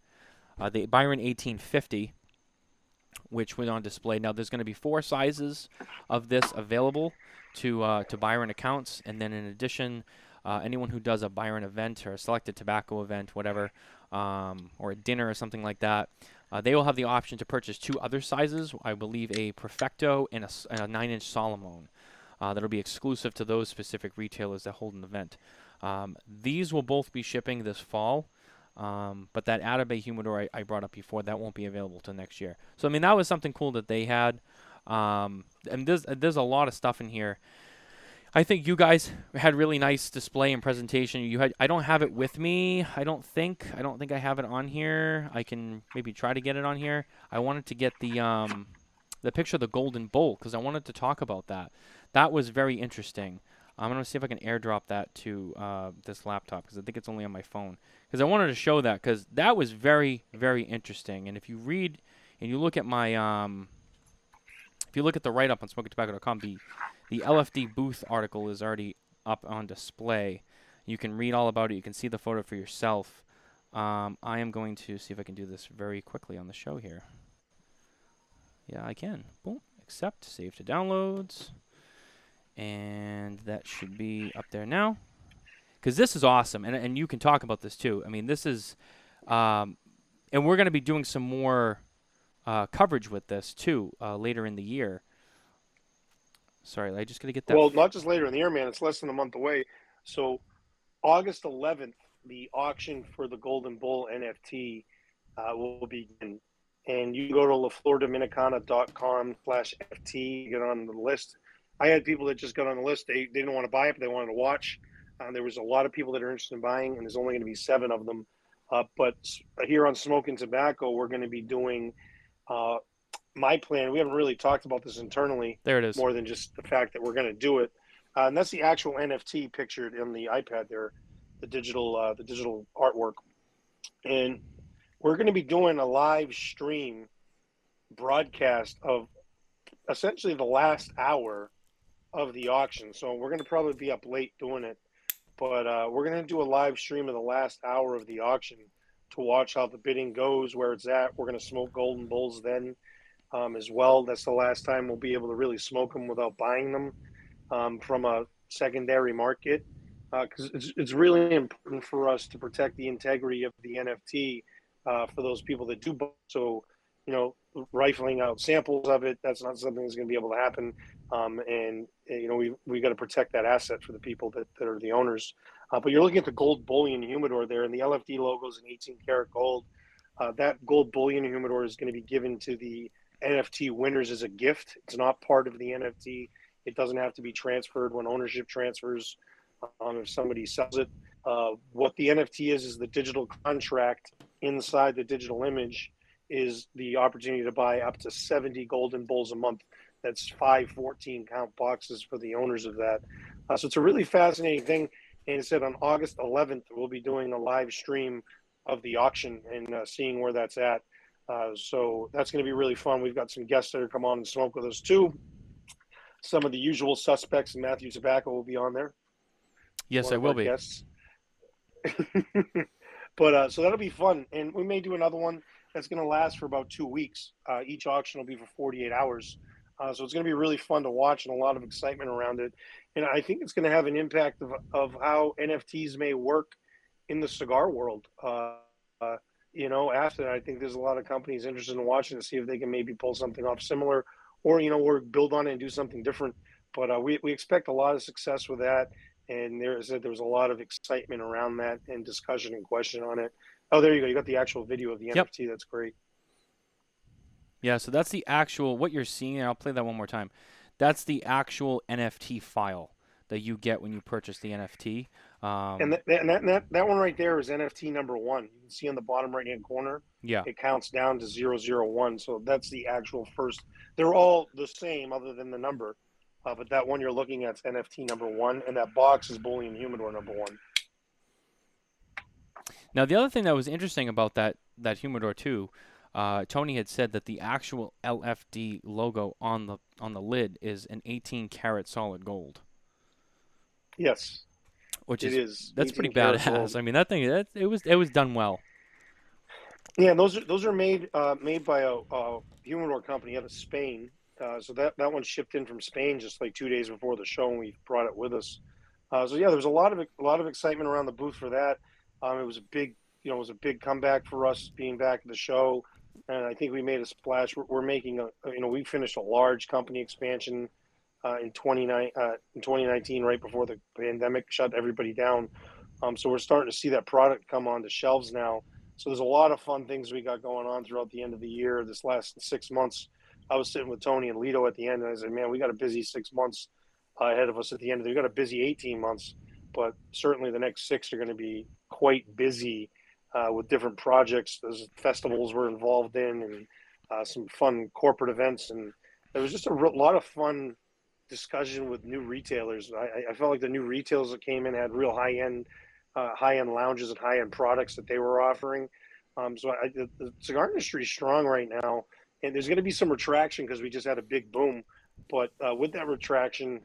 Uh, the Byron 1850, which was on display. Now there's going to be four sizes of this available to uh, to Byron accounts, and then in addition, uh, anyone who does a Byron event or a selected tobacco event, whatever, um, or a dinner or something like that, uh, they will have the option to purchase two other sizes. I believe a Perfecto and a, and a nine-inch Salomon. Uh, that'll be exclusive to those specific retailers that hold an event. Um, these will both be shipping this fall. Um, but that Atabey humidor I, I brought up before, that won't be available till next year. So I mean, that was something cool that they had. Um, and there's there's a lot of stuff in here. I think you guys had really nice display and presentation. You had I don't have it with me. I don't think I don't think I have it on here. I can maybe try to get it on here. I wanted to get the um, the picture of the golden bowl because I wanted to talk about that. That was very interesting. I'm gonna see if I can airdrop that to uh, this laptop because I think it's only on my phone. Because I wanted to show that because that was very very interesting. And if you read and you look at my um, if you look at the write up on SmokinTabacco.com, the the LFD booth article is already up on display. You can read all about it. You can see the photo for yourself. Um, I am going to see if I can do this very quickly on the show here. Yeah, I can. Boom. Accept. Save to downloads. And that should be up there now. Because this is awesome. And, and you can talk about this too. I mean, this is. Um, and we're going to be doing some more uh, coverage with this too uh, later in the year. Sorry, I just got to get that. Well, not just later in the year, man. It's less than a month away. So, August 11th, the auction for the Golden Bull NFT uh, will begin. And you go to laflordominicana.com slash FT, get on the list. I had people that just got on the list. They, they didn't want to buy it, but they wanted to watch. Uh, there was a lot of people that are interested in buying, and there's only going to be seven of them. Uh, but here on Smokin Tabacco, we're going to be doing uh, my plan. We haven't really talked about this internally. There it is. More than just the fact that we're going to do it, uh, and that's the actual NFT pictured in the iPad there, the digital uh, the digital artwork, and we're going to be doing a live stream broadcast of essentially the last hour of the auction. So we're going to probably be up late doing it, but uh, we're going to do a live stream of the last hour of the auction to watch how the bidding goes, where it's at. We're going to smoke Golden Bulls then um, as well. That's the last time we'll be able to really smoke them without buying them um, from a secondary market because uh, it's, it's really important for us to protect the integrity of the NFT uh, for those people that do. So, you know, rifling out samples of it, that's not something that's going to be able to happen. Um, and, you know, we we got to protect that asset for the people that, that are the owners. Uh, but you're looking at the gold bullion humidor there, and the LFD logo is an 18 karat gold. Uh, that gold bullion humidor is going to be given to the NFT winners as a gift. It's not part of the NFT. It doesn't have to be transferred when ownership transfers. Um, if somebody sells it, uh, what the NFT is is the digital contract inside the digital image is the opportunity to buy up to 70 golden bulls a month. That's five 14 count boxes for the owners of that. Uh, so it's a really fascinating thing. And it said on August 11th, we'll be doing a live stream of the auction and uh, seeing where that's at. Uh, so that's going to be really fun. We've got some guests that are come on and smoke with us too. Some of the usual suspects, and Matthew Tabacco will be on there. Yes, I will be. Guests. but uh, so that'll be fun, and we may do another one that's going to last for about two weeks. Uh, each auction will be for 48 hours. Uh, so it's going to be really fun to watch and a lot of excitement around it. And I think it's going to have an impact of, of how NFTs may work in the cigar world. You know, after that, I think there's a lot of companies interested in watching to see if they can maybe pull something off similar or, you know, or build on it and do something different. But uh, we, we expect a lot of success with that. And there is there was a lot of excitement around that and discussion and question on it. Oh, there you go. You got the actual video of the yep. NFT. That's great. Yeah, so that's the actual what you're seeing. I'll play that one more time. That's the actual NFT file that you get when you purchase the NFT. Um, and, that, and that, that, that one right there is NFT number one. You can see on the bottom right hand corner. Yeah. It counts down to 001. So that's the actual first. They're all the same other than the number. Uh, but that one you're looking at is NFT number one, and that box is Bullion Humidor number one. Now, the other thing that was interesting about that, that humidor, too, uh, Tony had said that the actual LFD logo on the on the lid is an 18 karat solid gold. Yes, which is, is that's pretty badass. I mean, that thing that it was it was done well. Yeah, those are those are made uh, made by a, a humidor company out of Spain. Uh, so that that one shipped in from Spain just like two days before the show, and we brought it with us. Uh, so yeah, there was a lot of a lot of excitement around the booth for that. Um, it was a big, you know, it was a big comeback for us being back at the show, and I think we made a splash. We're, we're making a, you know, we finished a large company expansion uh, in 29 uh, in 2019, right before the pandemic shut everybody down. Um, so we're starting to see that product come onto shelves now. So there's a lot of fun things we got going on throughout the end of the year. This last six months, I was sitting with Tony and Lito at the end, and I said, "Man, we got a busy six months ahead of us at the end. of the, We got a busy 18 months, but certainly the next six are going to be quite busy uh, with different projects. There's festivals we're involved in, and uh, some fun corporate events, and there was just a lot of fun discussion with new retailers. I, I, felt like the new retailers that came in had real high end, uh, high end lounges and high end products that they were offering. Um, so I, the, the, cigar industry is strong right now, and there's going to be some retraction because we just had a big boom. But uh, with that retraction,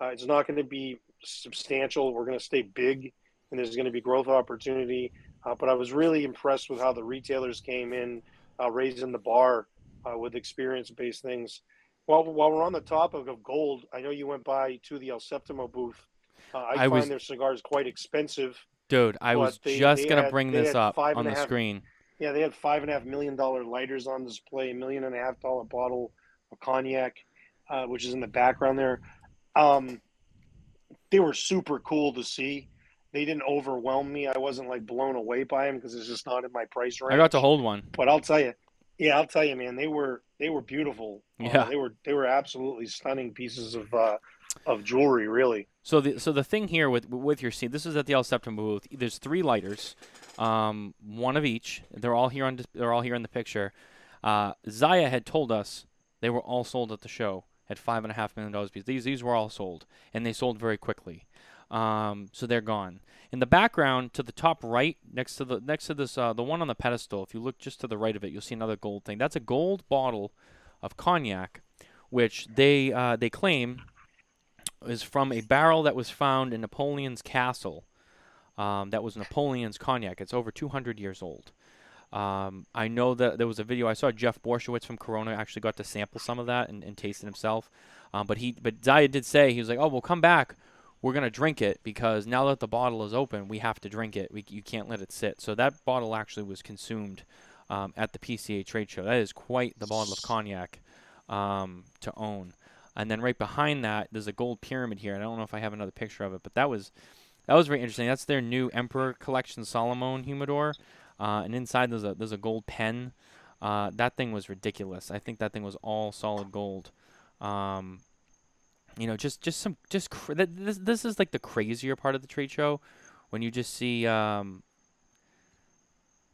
uh, it's not going to be substantial. We're going to stay big, and there's going to be growth opportunity. Uh, but I was really impressed with how the retailers came in, uh, raising the bar uh, with experience-based things. While while we're on the topic of gold, I know you went by to the El Septimo booth. Uh, I, I find was- their cigars quite expensive. Dude, I was they- just they gonna had- bring this up on the half- screen. Yeah, they had five and a half million dollar lighters on display, a million and a half dollar bottle of cognac, uh, which is in the background there. Um, they were super cool to see. They didn't overwhelm me. I wasn't like blown away by them because it's just not in my price range. I got to hold one. But I'll tell you, yeah, I'll tell you, man, they were they were beautiful. Uh, Yeah. they were they were absolutely stunning pieces of uh, of jewelry, really. So the so the thing here with with your seat, this is at the El Septimo booth. There's three lighters, um, one of each. They're all here on they're all here in the picture. Uh, Zaya had told us they were all sold at the show at five and a half million dollars piece. These these were all sold, and they sold very quickly. Um, so they're gone. In the background, to the top right, next to the next to this uh, the one on the pedestal, if you look just to the right of it, you'll see another gold thing. That's a gold bottle of cognac, which they uh, they claim is from a barrel that was found in Napoleon's castle. Um, that was Napoleon's cognac. It's over 200 years old. Um, I know that there was a video I saw. Jeff Borysiewicz from Corona actually got to sample some of that and, and taste it himself. Um, but he, but Zaya did say he was like, "Oh, we'll come back. We're gonna drink it because now that the bottle is open, we have to drink it. We, you can't let it sit." So that bottle actually was consumed um, at the PCA trade show. That is quite the bottle of cognac um, to own. And then right behind that, there's a gold pyramid here. I don't know if I have another picture of it, but that was that was very interesting. That's their new Emperor Collection Solomon humidor, uh, and inside there's a there's a gold pen. Uh, that thing was ridiculous. I think that thing was all solid gold. Um, you know, just just some just cr- th- this this is like the crazier part of the trade show, when you just see. Um,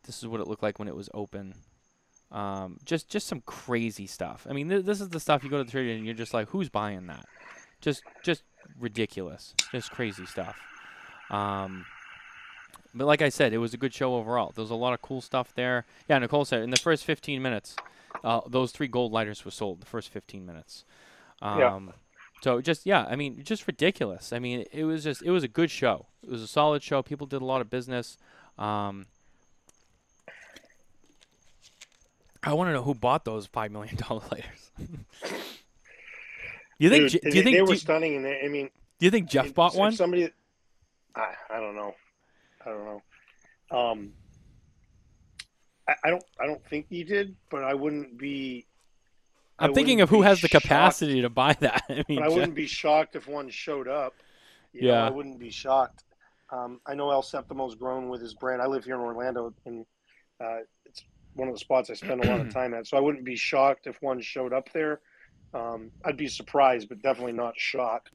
this is what it looked like when it was open. Um, just just some crazy stuff. I mean, th- this is the stuff you go to the trade and you're just like, who's buying that? Just just ridiculous, just crazy stuff. Um, but like I said, it was a good show overall. There was a lot of cool stuff there. Yeah, Nicole said in the first 15 minutes, uh, those three gold lighters were sold. The first 15 minutes. Um, Yeah. So just yeah, I mean, just ridiculous. I mean, it was just it was a good show. It was a solid show. People did a lot of business. Um, I want to know who bought those five million dollar lighters. you think? Dude, do you think? they were you, stunning? And they, I mean, do you think Jeff bought one? Somebody, I, I don't know. I don't know. Um, I, I don't. I don't think he did, but I wouldn't be. I I'm thinking of who has the shocked. capacity to buy that. I mean, I wouldn't be shocked if one showed up. You know, Yeah. I wouldn't be shocked. Um, I know El Septimo's grown with his brand. I live here in Orlando, and uh, it's one of the spots I spend a lot of time at. So I wouldn't be shocked if one showed up there. Um, I'd be surprised, but definitely not shocked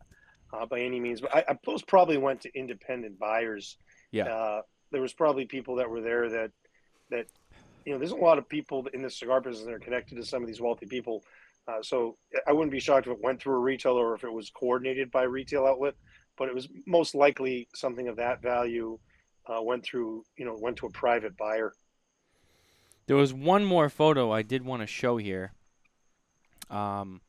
uh, by any means. But I, I those probably went to independent buyers. Yeah. Uh, there was probably people that were there that that you know. There's a lot of people in the cigar business that are connected to some of these wealthy people. Uh, so I wouldn't be shocked if it went through a retailer or if it was coordinated by a retail outlet. But it was most likely something of that value uh, went through, you know, went to a private buyer. There was one more photo I did want to show here. Um,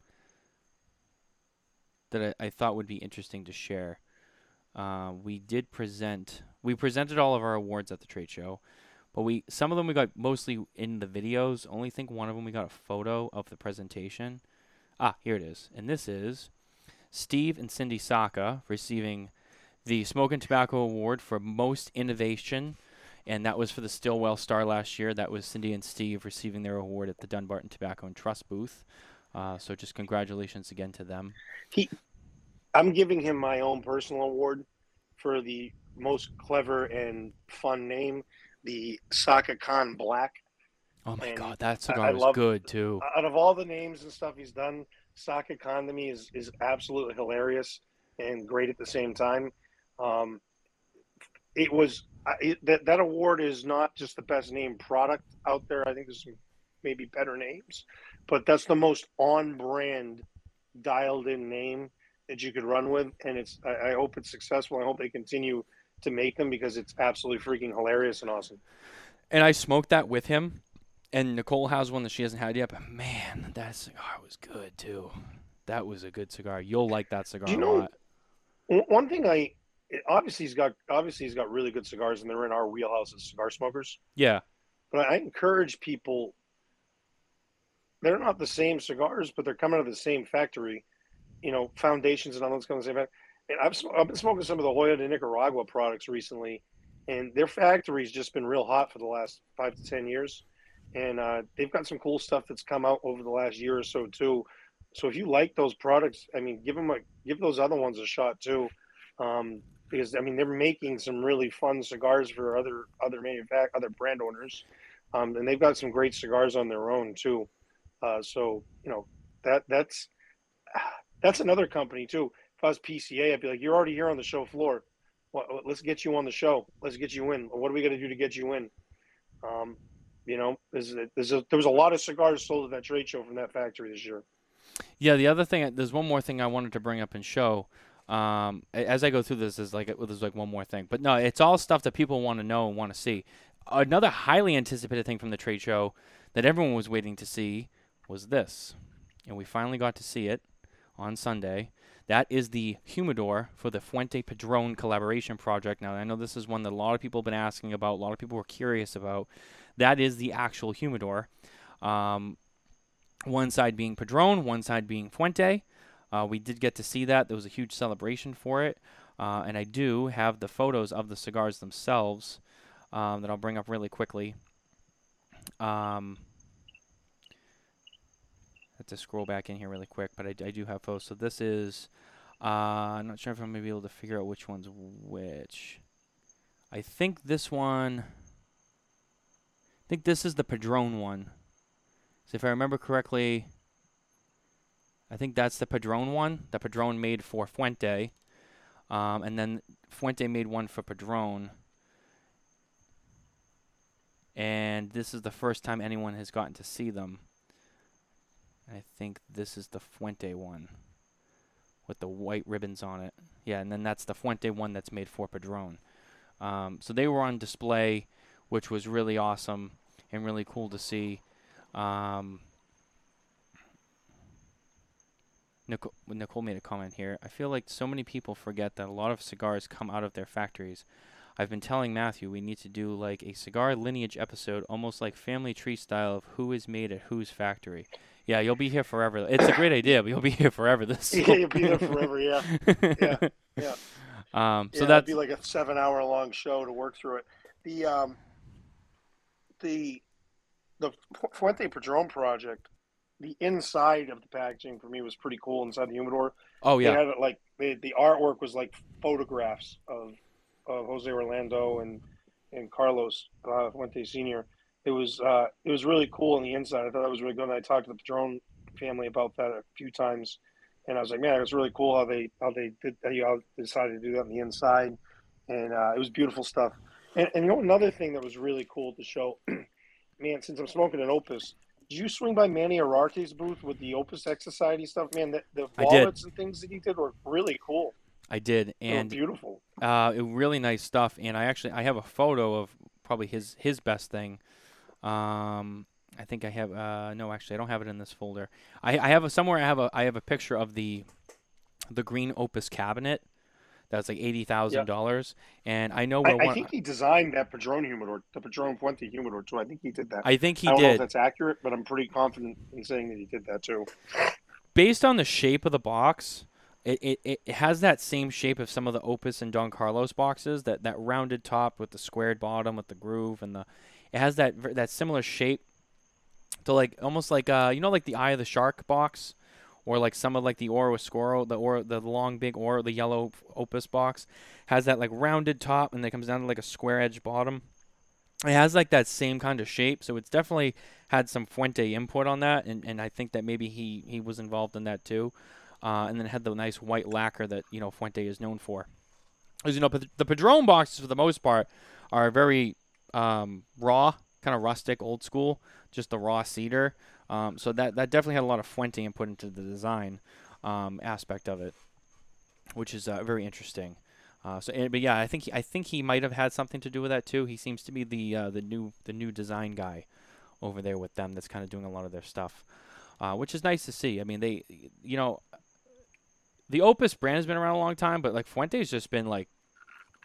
that I, I thought would be interesting to share. Uh, we did present. We presented all of our awards at the trade show, but we some of them we got mostly in the videos. Only think one of them we got a photo of the presentation. Ah, here it is, and this is Steve and Cindy Saka receiving the Smokin Tabacco Award for Most Innovation and that was for the Stillwell Star last year. That was Cindy and Steve receiving their award at the Dunbarton Tobacco and Trust booth. Uh, so just congratulations again to them. He, I'm giving him my own personal award for the most clever and fun name, the Sakakhan Black. Oh my And God, that I- cigar I was love- good too. Out of all the names and stuff he's done, Sakakhan to me is, is absolutely hilarious and great at the same time. Um, it was it, that that award is not just the best name product out there. I think there's some maybe better names, but that's the most on brand, dialed in name that you could run with, and it's. I, I hope it's successful. I hope they continue to make them because it's absolutely freaking hilarious and awesome. And I smoked that with him. And Nicole has one that she hasn't had yet. But man, that cigar was good too. That was a good cigar. You'll like that cigar you a know- lot. One one thing I obviously he's got obviously he's got really good cigars, and they're in our wheelhouse as cigar smokers. Yeah. But I encourage people. They're not the same cigars, but they're coming out of the same factory. You know, foundations and all those kind of same. And I've I've been smoking some of the Joya de Nicaragua products recently, and their factory's just been real hot for the last five to ten years, and uh, they've got some cool stuff that's come out over the last year or so too. So if you like those products, I mean, give them a give those other ones a shot too, um, because I mean they're making some really fun cigars for other other manufact other brand owners, um, and they've got some great cigars on their own too. Uh, so you know that that's that's another company too. If I was PCA, I'd be like, you're already here on the show floor. Well, let's get you on the show. Let's get you in. What are we going to do to get you in? Um, you know, there's, there's a, there was a lot of cigars sold at that trade show from that factory this year. Yeah, the other thing, there's one more thing I wanted to bring up and show. Um, as I go through this, is like there's like one more thing, but no, it's all stuff that people want to know and want to see. Another highly anticipated thing from the trade show that everyone was waiting to see was this, and we finally got to see it on Sunday. That is the humidor for the Fuente Padron collaboration project. Now, I know this is one that a lot of people have been asking about, a lot of people were curious about. That is the actual humidor. Um, one side being Padron, one side being Fuente. Uh, we did get to see that. There was a huge celebration for it. Uh, and I do have the photos of the cigars themselves um, that I'll bring up really quickly. Um, have to scroll back in here really quick, but I, I do have photos. So this is, uh, I'm not sure if I'm going to be able to figure out which one's which. I think this one, I think this is the Padron one. So if I remember correctly, I think that's the Padron one. The Padron made for Fuente. Um, and then Fuente made one for Padron. And this is the first time anyone has gotten to see them. I think this is the Fuente one with the white ribbons on it. Yeah, and then that's the Fuente one that's made for Padron. Um, so they were on display, which was really awesome and really cool to see. Um, Nicole, Nicole made a comment here. I feel like so many people forget that a lot of cigars come out of their factories. I've been telling Matthew we need to do like a cigar lineage episode, almost like family tree style of who is made at whose factory. Yeah, you'll be here forever. It's a great idea, but you'll be here forever. This Yeah, you'll be there forever. Yeah, yeah, yeah. Um, so yeah, that'd be like a seven-hour-long show to work through it. The um, the the Fuente Padron project, the inside of the packaging for me was pretty cool. Inside the humidor, oh they yeah, had it like they, the artwork was like photographs of of Jose Orlando and and Carlos uh, Fuente Senior. It was uh, it was really cool on the inside. I thought that was really good. And I talked to the Padron family about that a few times, and I was like, man, it was really cool how they how they did how you decided to do that on the inside, and uh, it was beautiful stuff. And, and you know another thing that was really cool to show, man, since I'm smoking an Opus, did you swing by Manny Ararte's booth with the Opus X Society stuff? Man, the, the wallets and things that he did were really cool. I did, and beautiful. uh, really nice stuff. And I actually I have a photo of probably his his best thing. Um, I think I have. Uh, no, actually, I don't have it in this folder. I, I have a somewhere. I have a I have a picture of the the green Opus cabinet. That's like eighty thousand dollars, and I know I, where I one. think he designed that Padron humidor, the Padron Fuente humidor too. I think he did that. I think he I don't know if did. that's accurate, but I'm pretty confident in saying that he did that too. based on the shape of the box, it, it, it has that same shape of some of the Opus and Don Carlos boxes. That, that rounded top with the squared bottom with the groove and the, it has that that similar shape. To like almost like uh you know like the Eye of the Shark box, or like some of like the Oro Oscuro, the or the long big or the yellow Opus box, has that like rounded top and then comes down to like a square edge bottom. It has like that same kind of shape, so it's definitely had some Fuente input on that, and, and I think that maybe he, he was involved in that too. Uh, and then had the nice white lacquer that you know Fuente is known for. As you know, the Padron boxes for the most part are very um, raw, kind of rustic, old school, just the raw cedar. Um, so that that definitely had a lot of Fuente input into the design um, aspect of it, which is uh, very interesting. Uh, so, and- but yeah, I think he, I think he might have had something to do with that too. He seems to be the uh, the new the new design guy over there with them. That's kind of doing a lot of their stuff, uh, which is nice to see. I mean, they, you know, the Opus brand has been around a long time, but like Fuente's just been like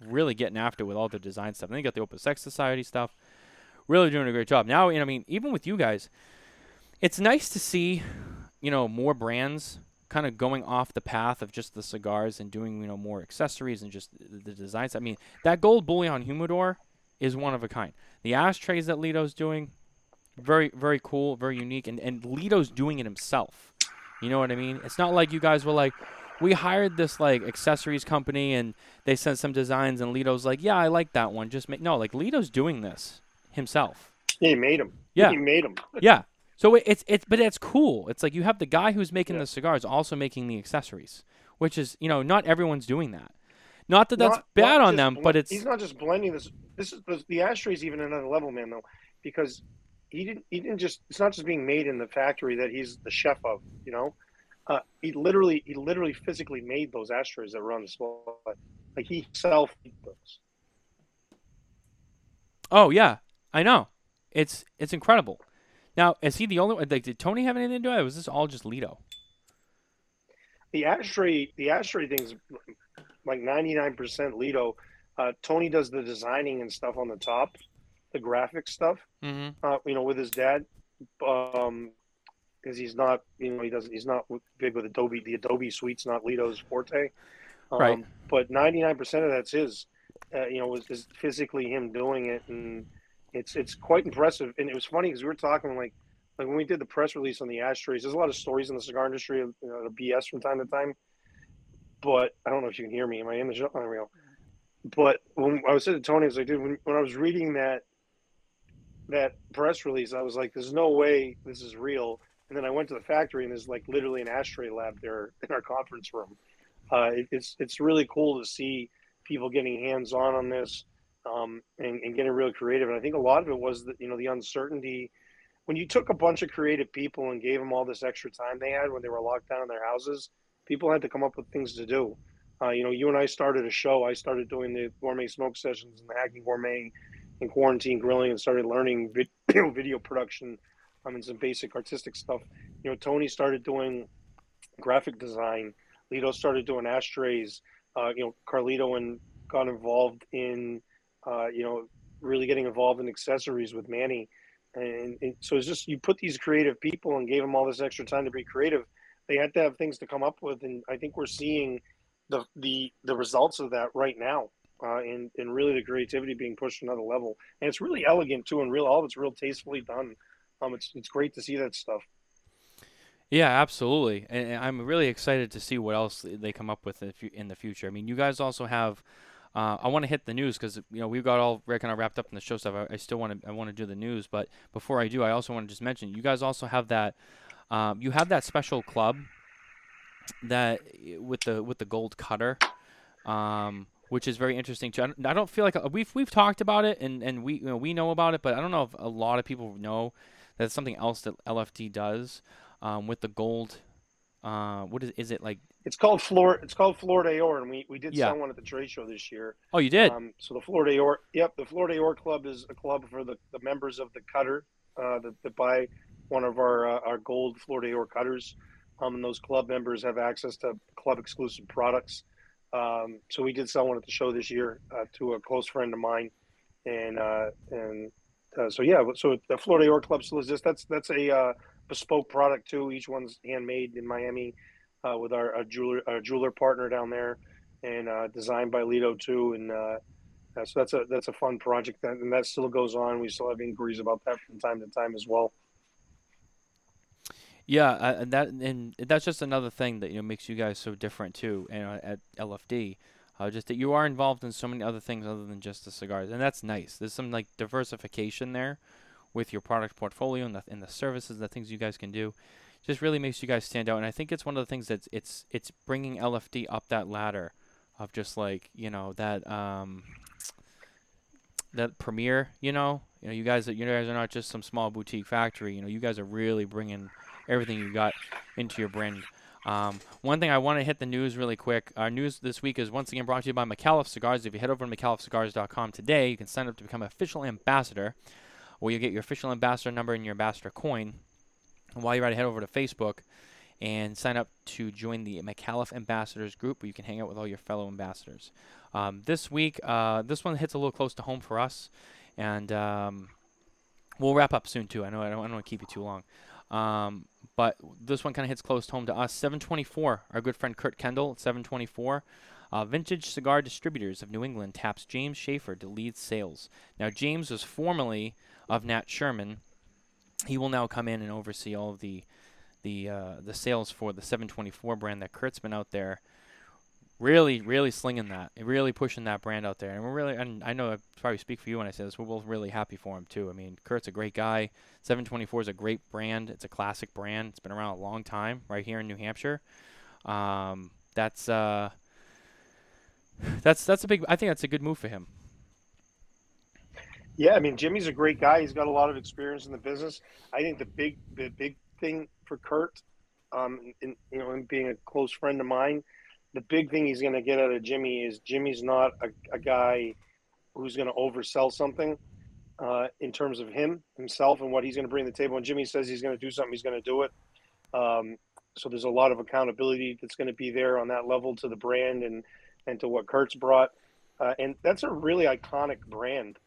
really getting after it with all the design stuff. And they got the Opus X Society stuff. Really doing a great job. Now, know, I mean, even with you guys, it's nice to see, you know, more brands kind of going off the path of just the cigars and doing, you know, more accessories and just the designs. I mean, that gold bullion humidor is one of a kind. The ashtrays that Lito's doing, very, very cool, very unique. And, and Lito's doing it himself. You know what I mean? It's not like you guys were like, we hired this like accessories company and they sent some designs and Lito's like, yeah, I like that one. Just make no, like Lito's doing this himself. He made him. Yeah. he made him. Yeah. So it's it's but it's cool. It's like you have the guy who's making Yeah. the cigars also making the accessories, which is you know not everyone's doing that. Not that that's Not- bad not on them, bl- but it's he's not just blending this. This is the, the ashtray's even another level, man, though, because he didn't. He didn't just. It's not just being made in the factory that he's the chef of. You know, uh, he literally, he literally physically made those asteroids that were on display. Like he himself made those. oh yeah, I know. It's it's incredible. Now is he the only one? Like, did Tony have anything to do with it? Was this all just Lito? The ashtray, the ashtray thing's like ninety nine percent Lito. Uh, Tony does the designing and stuff on the top, the graphic stuff. Mm-hmm. uh, you know, with his dad, um, because he's not, you know, he doesn't, he's not big with Adobe. The Adobe suite's not Lito's forte. Um, Right. But ninety nine percent of that's his. Uh, you know, was is physically him doing it, and it's it's quite impressive. And it was funny because we were talking like like when we did the press release on the ashtrays. There's a lot of stories in the cigar industry of you know, the BS from time to time. But I don't know if you can hear me. Am I in the show? Go. But when I was saying to Tony, I was like, dude, when, when I was reading that that press release, I was like, "There's no way this is real." And then I went to the factory, and there's like literally an ashtray lab there in our conference room. Uh, it, it's it's really cool to see people getting hands on on this um, and, and getting real creative. And I think a lot of it was that you know the uncertainty when you took a bunch of creative people and gave them all this extra time they had when they were locked down in their houses. People had to come up with things to do. Uh, you know, you and I started a show. I started doing the gourmet smoke sessions and the hacking gourmet and quarantine grilling and started learning video, video production um, mean, some basic artistic stuff. You know, Tony started doing graphic design. Lito started doing ashtrays. Uh, you know, Carlito and got involved in, uh, you know, really getting involved in accessories with Manny. And, and so it's just you put these creative people and gave them all this extra time to be creative. They had to have things to come up with, and I think we're seeing the the the results of that right now uh, and and really the creativity being pushed to another level. And it's really elegant too, and real all of it's real tastefully done. Um, it's it's great to see that stuff. Yeah, absolutely. And, I'm really excited to see what else they come up with in the fu- in the future. I mean, you guys also have. Uh, I want to hit the news because you know we've got all kind of wrapped up in the show stuff. I, I still want to I want to do the news, but before I do, I also want to just mention you guys also have that um, you have that special club that with the with the gold cutter, um, which is very interesting too. I don't, I don't feel like uh, we've we've talked about it and and we you know, we know about it, but I don't know if a lot of people know that it's something else that LFD does um, with the gold. Uh, what is is it like? It's called Flor. It's called Florida Or, and we, we did Yeah. sell one at the trade show this year. Oh, you did. Um, so the Florida Or, yep, the Florida Or Club is a club for the, the members of the cutter uh, that, that buy one of our uh, our gold Florida Or cutters. Um, and those club members have access to club exclusive products. Um, so we did sell one at the show this year uh, to a close friend of mine, and uh, and uh, so yeah, so the Florida Or Club still exists. That's that's a uh, bespoke product too. Each one's handmade in Miami uh, with our, our jeweler our jeweler partner down there, and uh, designed by Lito too. And uh, so that's a that's a fun project, that, and that still goes on. We still have inquiries about that from time to time as well. Yeah, uh, and that and that's just another thing that you know makes you guys so different too. And at LFD, uh, just that you are involved in so many other things other than just the cigars, and that's nice. There's some like diversification there with your product portfolio and the and the services, the things you guys can do. Just really makes you guys stand out, and I think it's one of the things that's it's it's bringing LFD up that ladder of just like you know that um that premiere. You know, you know you guys you guys are not just some small boutique factory. You know, you guys are really bringing everything you got into your brand. Um, one thing I want to hit the news really quick. Our news this week is once again brought to you by Micallef Cigars. If you head over to MicallefCigars.com today, you can sign up to become an official ambassador, where you get your official ambassador number and your ambassador coin. And while you're at it, head over to Facebook and sign up to join the Micallef Ambassadors group where you can hang out with all your fellow ambassadors. Um, this week, uh, this one hits a little close to home for us, and um, we'll wrap up soon too. I know I don't, I don't want to keep you too long. Um, but this one kind of hits close to home to us. 724, our good friend Kurt Kendall 724. Uh, Vintage Cigar Distributors of New England taps James Schaefer to lead sales. Now, James was formerly of Nat Sherman. He will now come in and oversee all of the the uh, the sales for the 724 brand that Kurt's been out there really, really slinging that, really pushing that brand out there. And we're really, and I know I probably speak for you when I say this, we're both really happy for him too. I mean, Kurt's a great guy. 724 is a great brand. It's a classic brand. It's been around a long time right here in New Hampshire. Um, that's uh, that's that's a big. I think that's a good move for him. Yeah, I mean Jimmy's a great guy. He's got a lot of experience in the business. I think the big the big thing for Kurt, um, in, you know, in being a close friend of mine, the big thing he's going to get out of Jimmy is Jimmy's not a, a guy who's going to oversell something uh, in terms of him himself and what he's going to bring to the table. And Jimmy says he's going to do something, he's going to do it. Um, so there's a lot of accountability that's going to be there on that level to the brand and and to what Kurt's brought. Uh, and that's a really iconic brand.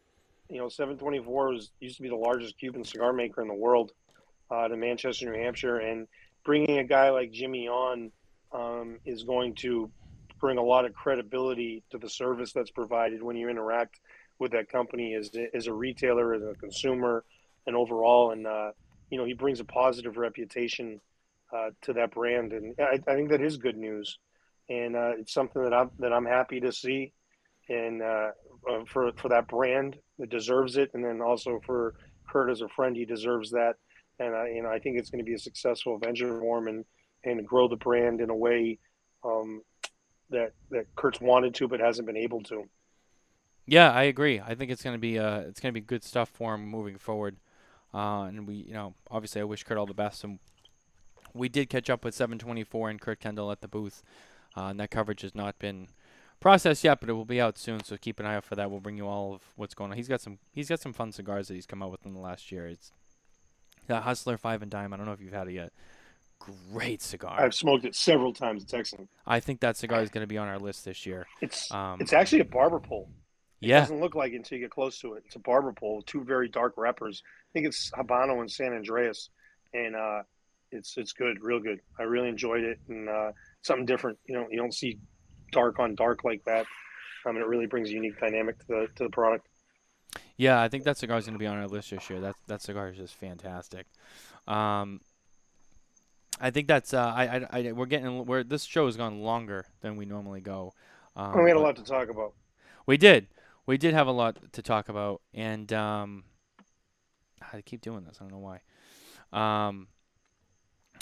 You know, 724 was used to be the largest Cuban cigar maker in the world, uh, in Manchester, New Hampshire, and bringing a guy like Jimmy on um, is going to bring a lot of credibility to the service that's provided when you interact with that company as, as a retailer, as a consumer, and overall. And, uh, you know, he brings a positive reputation uh, to that brand. And I, I, think that is good news. And uh, it's something that I'm, that I'm happy to see. And uh, uh, for, for that brand that deserves it. And then also for Kurt as a friend, he deserves that. And, I, you know, I think it's going to be a successful venture for him. And, and grow the brand in a way um, that that Kurt's wanted to but hasn't been able to. Yeah, I agree. I think it's gonna be uh, it's gonna be good stuff for him moving forward. Uh, and we, you know, obviously I wish Kurt all the best. And we did catch up with 724 and Kurt Kendall at the booth. Uh, and that coverage has not been processed yet, but it will be out soon. So keep an eye out for that. We'll bring you all of what's going on. He's got some he's got some fun cigars that he's come out with in the last year. It's the Hustler Five and Dime. I don't know if you've had it yet great cigar. I've smoked it several times. It's excellent. I think that cigar is going to be on our list this year. It's um, it's actually a barber pole. It yeah. doesn't look like it until you get close to it. It's a barber pole, two very dark wrappers. I think it's Habano and San Andrés, and uh, it's it's good, real good. I really enjoyed it, and uh, something different. You know, you don't see dark on dark like that. I mean, it really brings a unique dynamic to the to the product. Yeah, I think that cigar is going to be on our list this year. That that cigar is just fantastic. Um, I think that's uh, I, I, I we're getting we're this show has gone longer than we normally go. Um, we had a lot to talk about. We did, we did have a lot to talk about, and um, I keep doing this. I don't know why. Um,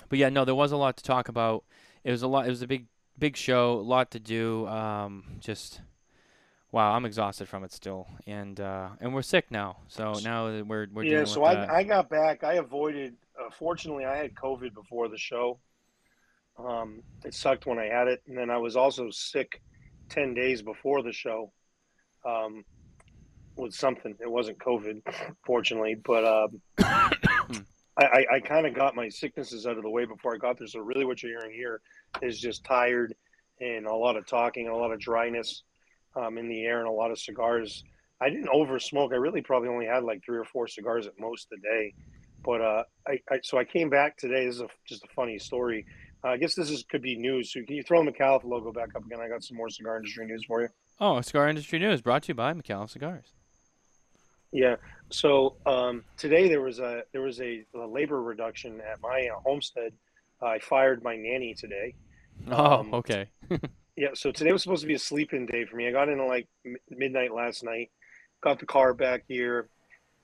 but yeah, no, there was a lot to talk about. It was a lot. It was a big, big show. A lot to do. Um, just wow, I'm exhausted from it still, and uh, and we're sick now. So now we're we're yeah. so I I got back. I avoided uh, fortunately, I had COVID before the show. Um, it sucked when I had it, and then I was also sick ten days before the show um, with something. It wasn't COVID, fortunately, but um, I, I kind of got my sicknesses out of the way before I got there. So really, what you're hearing here is just tired and a lot of talking and a lot of dryness um, in the air and a lot of cigars. I didn't over smoke. I really probably only had like three or four cigars at most a day. But uh, I, I, so I came back today. This is a, just a funny story. Uh, I guess this is could be news. So can you throw the Micallef logo back up again? I got some more cigar industry news for you. Oh, cigar industry news brought to you by Micallef Cigars. Yeah. So um, today there was a there was a, a labor reduction at my uh, homestead. I fired my nanny today. Oh, um, okay. yeah. So today was supposed to be a sleep-in day for me. I got in at like midnight last night. Got the car back here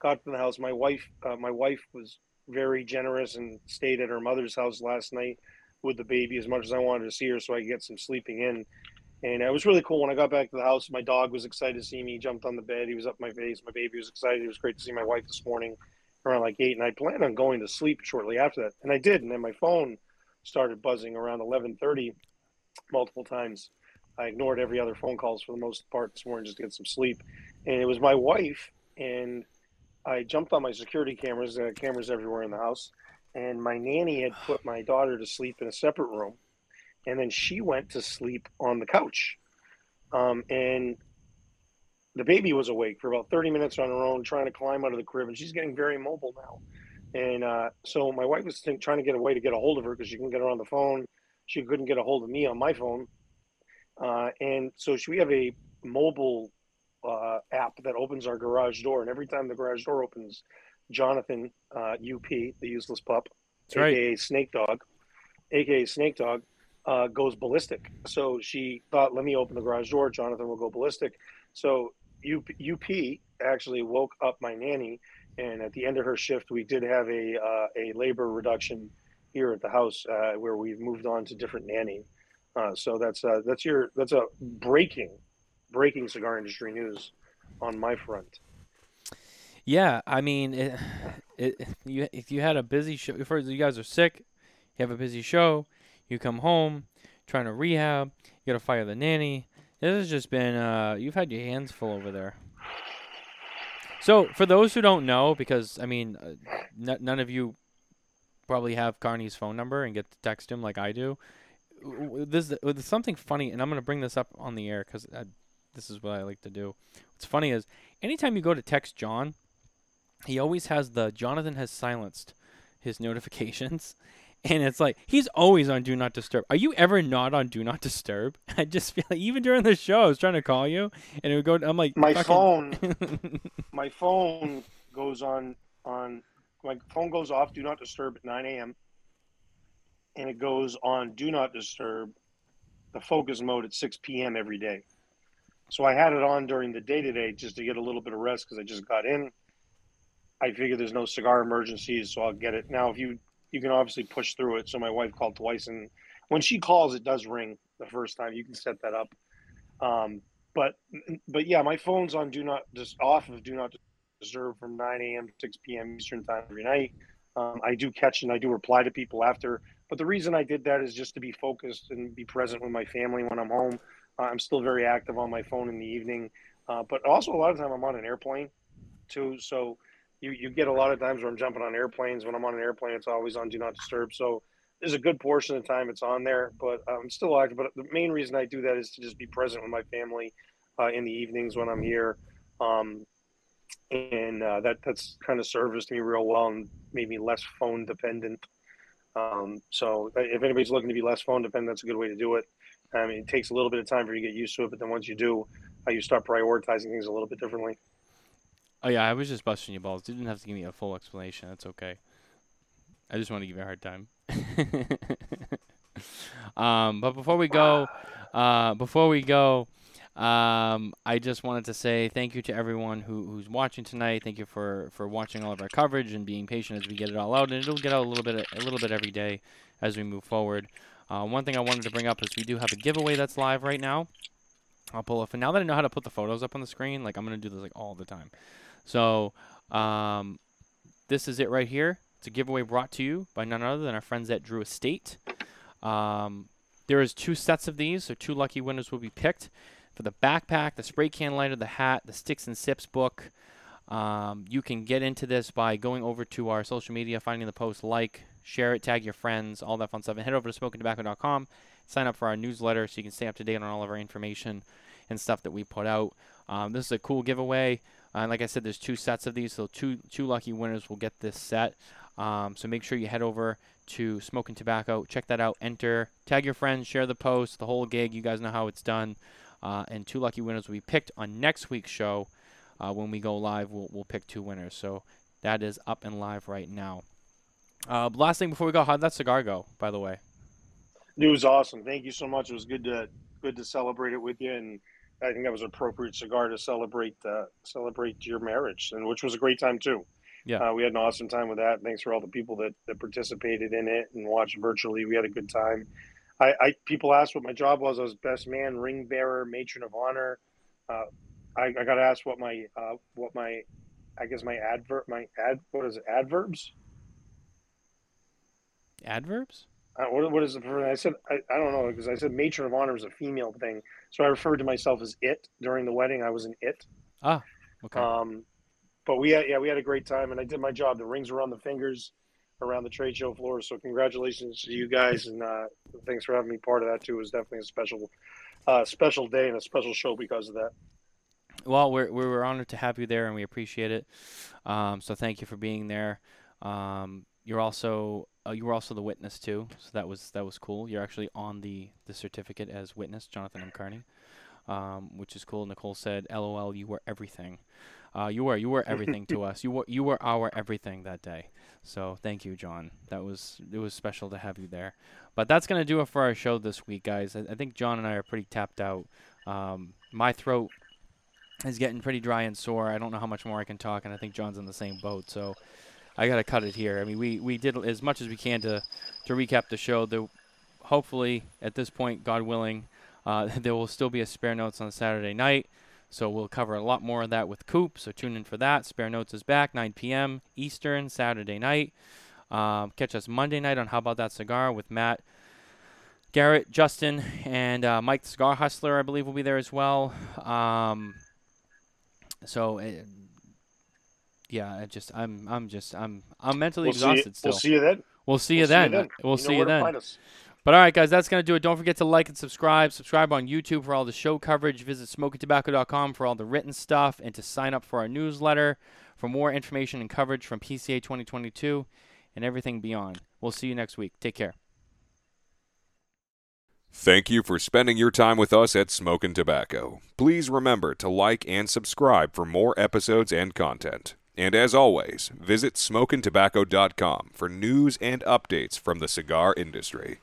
got to the house. My wife, uh, my wife was very generous and stayed at her mother's house last night with the baby as much as I wanted to see her, so I could get some sleeping in. And it was really cool when I got back to the house. My dog was excited to see me. He jumped on the bed. He was up my face. My baby was excited. It was great to see my wife this morning around like eight. And I planned on going to sleep shortly after that, and I did. And then my phone started buzzing around eleven thirty, multiple times. I ignored every other phone calls for the most part this morning just to get some sleep. And it was my wife, and I jumped on my security cameras. There cameras everywhere in the house, and my nanny had put my daughter to sleep in a separate room, and then she went to sleep on the couch, um, and the baby was awake for about 30 minutes on her own, trying to climb out of the crib, and she's getting very mobile now. And uh, so my wife was trying to get a way to get a hold of her because she can get her on the phone. She couldn't get a hold of me on my phone. Uh, and so she, we have a mobile uh, app that opens our garage door. And every time the garage door opens, Jonathan, uh, UP, the useless pup, That's right. aka Snake Dog, aka Snake Dog, uh, goes ballistic. So she thought, let me open the garage door. Jonathan will go ballistic. So UP, UP actually woke up my nanny and at the end of her shift, we did have a uh, a labor reduction here at the house uh, where we've moved on to different nanny. Uh, so that's uh, that's your that's a breaking breaking cigar industry news on my front. Yeah, I mean, it, it, you if you had a busy show, if you guys are sick, you have a busy show, you come home, trying to rehab, you got to fire the nanny. This has just been uh, you've had your hands full over there. So, for those who don't know, because I mean, uh, n- none of you probably have Carney's phone number and get to text him like I do. w- This there's something funny, and I'm gonna bring this up on the air because this is what I like to do. What's funny is anytime you go to text Jon, he always has the Jonathan has silenced his notifications. And it's like he's always on do not disturb. Are you ever not on do not disturb? I just feel like even during the show, I was trying to call you, and it would go. I'm like My fucking- phone, my phone goes on on my phone goes off do not disturb at 9 a.m. and it goes on do not disturb the focus mode at 6 p.m. every day. So I had it on during the day today just to get a little bit of rest because I just got in. I figure there's no cigar emergencies, so I'll get it now. If you you can obviously push through it. So my wife called twice, and when she calls, it does ring the first time. You can set that up. Um, but but yeah, my phone's on do not just off of do not disturb from 9 a.m. to 6 p.m. Eastern time every night. Um, I do catch and I do reply to people after. But the reason I did that is just to be focused and be present with my family when I'm home. I'm still very active on my phone in the evening, uh, but also a lot of time I'm on an airplane too. So you, you get a lot of times where I'm jumping on airplanes. When I'm on an airplane, it's always on do not disturb. So there's a good portion of the time it's on there, but I'm still active. But the main reason I do that is to just be present with my family uh, in the evenings when I'm here. Um, and uh, that that's kind of serviced me real well and made me less phone dependent. Um, so if anybody's looking to be less phone dependent, that's a good way to do it. I mean, it takes a little bit of time for you to get used to it, but then once you do, uh, you start prioritizing things a little bit differently. Oh yeah, I was just busting your balls. You didn't have to give me a full explanation. That's okay. I just want to give you a hard time. um, but before we go, uh, before we go, um, I just wanted to say thank you to everyone who, who's watching tonight. Thank you for, for watching all of our coverage and being patient as we get it all out. And it'll get out a little bit a little bit every day as we move forward. Uh, one thing I wanted to bring up is we do have a giveaway that's live right now. I'll pull up. And now that I know how to put the photos up on the screen, like I'm gonna do this like all the time. So um, this is it right here. It's a giveaway brought to you by none other than our friends at Drew Estate. Um, there is two sets of these, so two lucky winners will be picked for the backpack, the spray can lighter, the hat, the sticks and sips book. Um, you can get into this by going over to our social media, finding the post, like, share it, tag your friends, all that fun stuff, and head over to smokintabacco.com. Sign up for our newsletter so you can stay up to date on all of our information and stuff that we put out. Um, this is a cool giveaway. Uh, and like I said, there's two sets of these, so two two lucky winners will get this set. Um, so make sure you head over to Smokin Tabacco, check that out, enter, tag your friends, share the post, the whole gig. You guys know how it's done. Uh, and two lucky winners will be picked on next week's show. Uh, when we go live, we'll, we'll pick two winners. So that is up and live right now. Uh, last thing before we go, how'd that cigar go, by the way? It was awesome. Thank you so much. It was good to good to celebrate it with you, and I think that was an appropriate cigar to celebrate uh, celebrate your marriage, and which was a great time too. Yeah. uh, we had an awesome time with that. Thanks for all the people that, that participated in it and watched virtually. We had a good time. I, I people asked what my job was. I was best man, ring bearer, matron of honor. Uh, I, I got asked what my uh, what my I guess my adverb my ad what is it adverbs Adverbs? Uh, what, what is it? For, I said I, I don't know because I said matron of honor is a female thing, so I referred to myself as it during the wedding. I was an it. Ah, okay. Um, but we had yeah we had a great time and I did my job. The rings were on the fingers. around the trade show floor. So congratulations to you guys, and uh, thanks for having me part of that too. It was definitely a special, uh, special day and a special show because of that. Well, we're we were honored to have you there, and we appreciate it. Um, so thank you for being there. Um, you're also uh, you were also the witness too, so that was that was cool. You're actually on the the certificate as witness, Jonathan M. Carney, um, which is cool. Nicole said, "LOL, you were everything. Uh, you were you were everything to us. You were you were our everything that day." So thank you, Jon. That was it was special to have you there. But that's gonna do it for our show this week, guys. I, I think Jon and I are pretty tapped out. Um, my throat is getting pretty dry and sore. I don't know how much more I can talk, and I think Jon's in the same boat. So I gotta cut it here. I mean, we, we did as much as we can to to recap the show. The hopefully at this point, God willing, uh, there will still be a spare notes on Saturday night. So we'll cover a lot more of that with Coop. So tune in for that. Spare Notes is back 9 p.m. Eastern Saturday night. Um, catch us Monday night on How About That Cigar with Matt, Garrett, Justin, and uh, Mike the Cigar Hustler. I believe will be there as well. Um, so. It, yeah, I just I'm I'm just I'm I'm mentally We'll see, you, exhausted still. we'll see you then. We'll see you We'll then. We'll know see you then. But all right, guys, that's going to do it. Don't forget to like and subscribe. Subscribe on YouTube for all the show coverage. Visit smokintabacco.com for all the written stuff and to sign up for our newsletter for more information and coverage from PCA 2022 and everything beyond. We'll see you next week. Take care. Thank you for spending your time with us at Smokin' Tabacco. Please remember to like and subscribe for more episodes and content. And as always, visit smokintabacco.com for news and updates from the cigar industry.